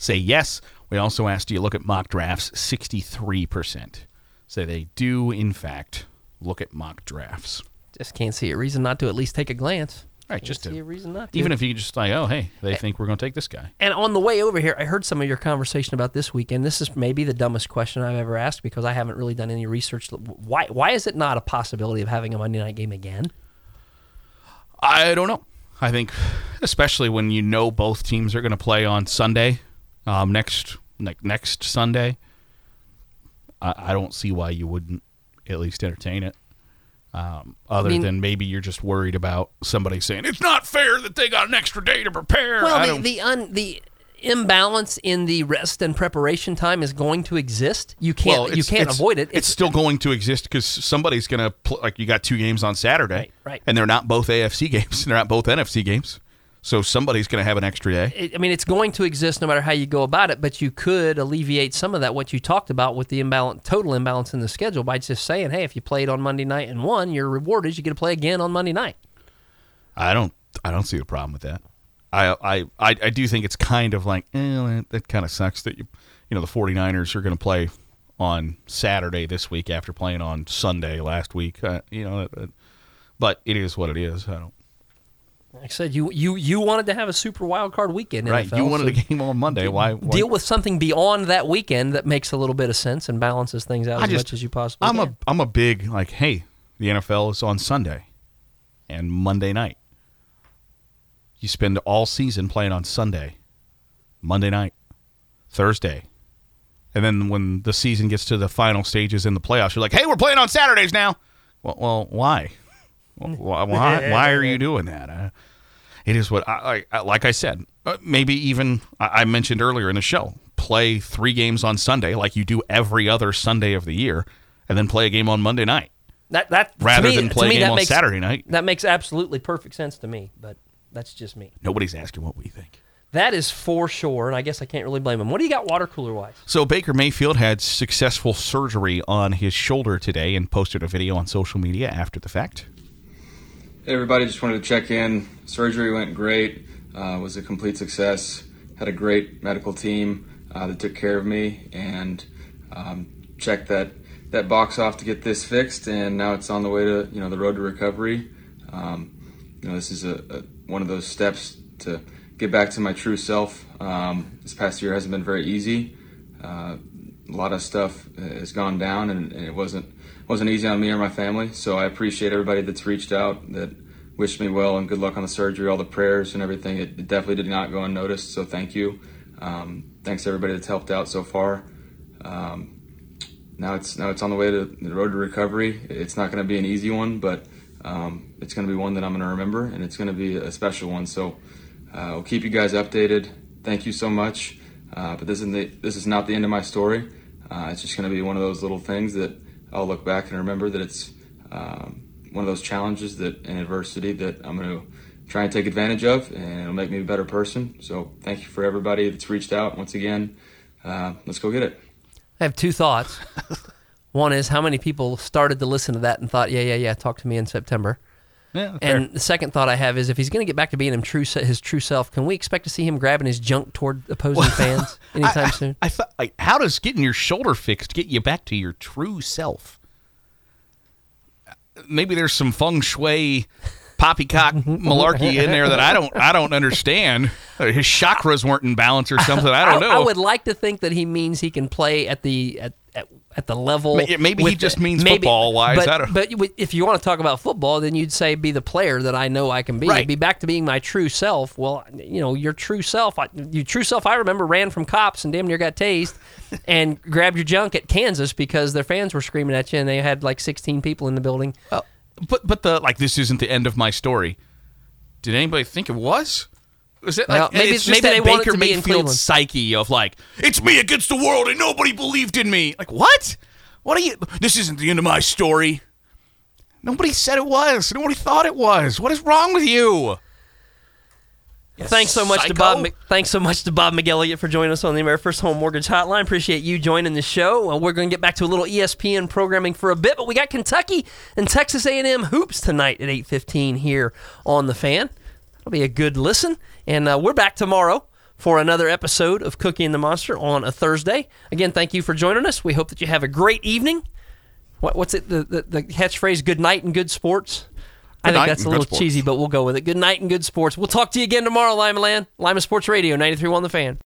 say yes. We also asked, Do you look at mock drafts? 63% say they do, in fact, look at mock drafts.
Just can't see a reason not to at least take a glance.
Right,
Can't
just
see
to,
a reason not to.
even if you just like, oh, hey, they think we're going to take this guy.
And on the way over here, I heard some of your conversation about this weekend. This is maybe the dumbest question I've ever asked because I haven't really done any research. Why why is it not a possibility of having a Monday night game again?
I don't know. I think, especially when you know both teams are going to play on Sunday, um, next like next Sunday, I, I don't see why you wouldn't at least entertain it. Um, other
mean-
than maybe you're just worried about somebody saying it's not fair that they got an extra day to prepare. I
Well, the the, un, the imbalance in the rest and preparation time is going to exist. You can't
well,
you can't avoid it.
It's, still going to exist because somebody's going to pl- like you got two games on Saturday,
Right, right.
And they're not both AFC games. They're not both NFC games. So somebody's going to have an extra day.
it- I mean, it's going to exist no matter how you go about it, but you could alleviate some of that, what you talked about with the imbalance, total imbalance in the schedule by just saying, hey, if you played on Monday night and won, your reward is you get to play again on Monday night.
I don't I don't see a problem with that. I I I, I do think it's kind of like eh, that, kind of sucks that you you know the 49ers are going to play on Saturday this week after playing on Sunday last week. Uh, you know, uh, but it is what it is. I don't
Like I said, you you you wanted to have a super wild card weekend.
right.
NFL,
you wanted
so
a game on Monday. Why, why
deal with something beyond that weekend that makes a little bit of sense and balances things out
I
as
just-
much as you possibly
I'm
can.
a I'm a big like hey the NFL is on Sunday and Monday night. You spend all season playing on Sunday, Monday night, Thursday, and then when the season gets to the final stages in the playoffs, you're like, hey, we're playing on Saturdays now. Well, well why? Why, why? Why are you doing that? Uh, it is what I, I like. I said, uh, maybe even I, I mentioned earlier in the show. Play three games on Sunday, like you do every other Sunday of the year, and then play a game on Monday night
that that
rather
me-
than play
me,
a game on
makes,
Saturday night.
That makes absolutely perfect sense to me, but that's just me.
Nobody's asking what we think.
That is for sure, and I guess I can't really blame him. What do you got water cooler wise?
So Baker Mayfield had successful surgery on his shoulder today and posted a video on social media after the fact.
Hey everybody, just wanted to check in. Surgery went great, uh, was a complete success. Had a great medical team uh, that took care of me and um, checked that that box off to get this fixed. And now it's on the way to you know the road to recovery. Um, you know this is a, a one of those steps to get back to my true self. Um, this past year hasn't been very easy. Uh, a lot of stuff has gone down, and, and it wasn't wasn't easy on me or my family. So I appreciate everybody that's reached out, that wished me well and good luck on the surgery, all the prayers and everything. It, it definitely did not go unnoticed. So thank you. Um, thanks to everybody that's helped out so far. Um, now it's now it's on the way to the road to recovery. It's not going to be an easy one, but um, it's going to be one that I'm going to remember, and it's going to be a special one. So uh, we'll keep you guys updated. Thank you so much. Uh, but this is the, this is not the end of my story. Uh, it's just going to be one of those little things that I'll look back and remember that it's um, one of those challenges that and adversity that I'm going to try and take advantage of, and it'll make me a better person. So thank you for everybody that's reached out. Once again, uh, let's go get it.
I have two thoughts. One is how many people started to listen to that and thought, yeah, yeah, yeah, talk to me in September.
Yeah,
And the second thought I have is if he's going to get back to being him true his true self, can we expect to see him grabbing his junk toward opposing fans anytime
I,
soon?
I thought, like, how does getting your shoulder fixed get you back to your true self? Maybe there's some feng shui, poppycock malarkey in there that I don't, I don't understand. Uh, his chakras weren't in balance or something. I don't know.
I would like to think that he means he can play at the at, at at the level.
Maybe he just
the-
means football-wise.
But,
I don't-
but if you want to talk about football, then you'd say be the player that I know I can be.
Right.
Be back to being my true self. Well, you know, your true self. Your true self. I remember ran from cops and damn near got tased, and grabbed your junk at Kansas because their fans were screaming at you, and they had like 16 people in the building.
Well, but but the like this isn't the end of my story. Did anybody think it was? Was it
Well,
like
maybe-
it's just
maybe they
Baker
to be in
Mayfield psyche of like it's me against the world and nobody believed in me. Like what? What are you? This isn't the end of my story. Nobody said it was. Nobody thought it was. What is wrong with you?
Thanks so much to? Bob. Thanks so much to Bob McElligott for joining us on the AmeriFirst Home Mortgage Hotline. Appreciate you joining the show. Well, we're going to get back to a little ESPN programming for a bit, but we got Kentucky and Texas A&M hoops tonight at eight fifteen here on the Fan. That'll be a good listen, and uh, we're back tomorrow for another episode of Cookie and the Monster on a Thursday. Again, thank you for joining us. We hope that you have a great evening. What, what's it? The, the the catchphrase "Good night and good sports." I think that's a little
sports.
cheesy, but we'll go with it. Good night and good sports. We'll talk to you again tomorrow, Lima Land. Lima Sports Radio, 93.1 The Fan.